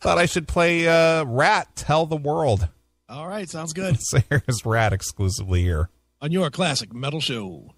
thought I should play uh, Ratt Tell the World. All right, sounds good. So here's Ratt exclusively here. On your classic metal show.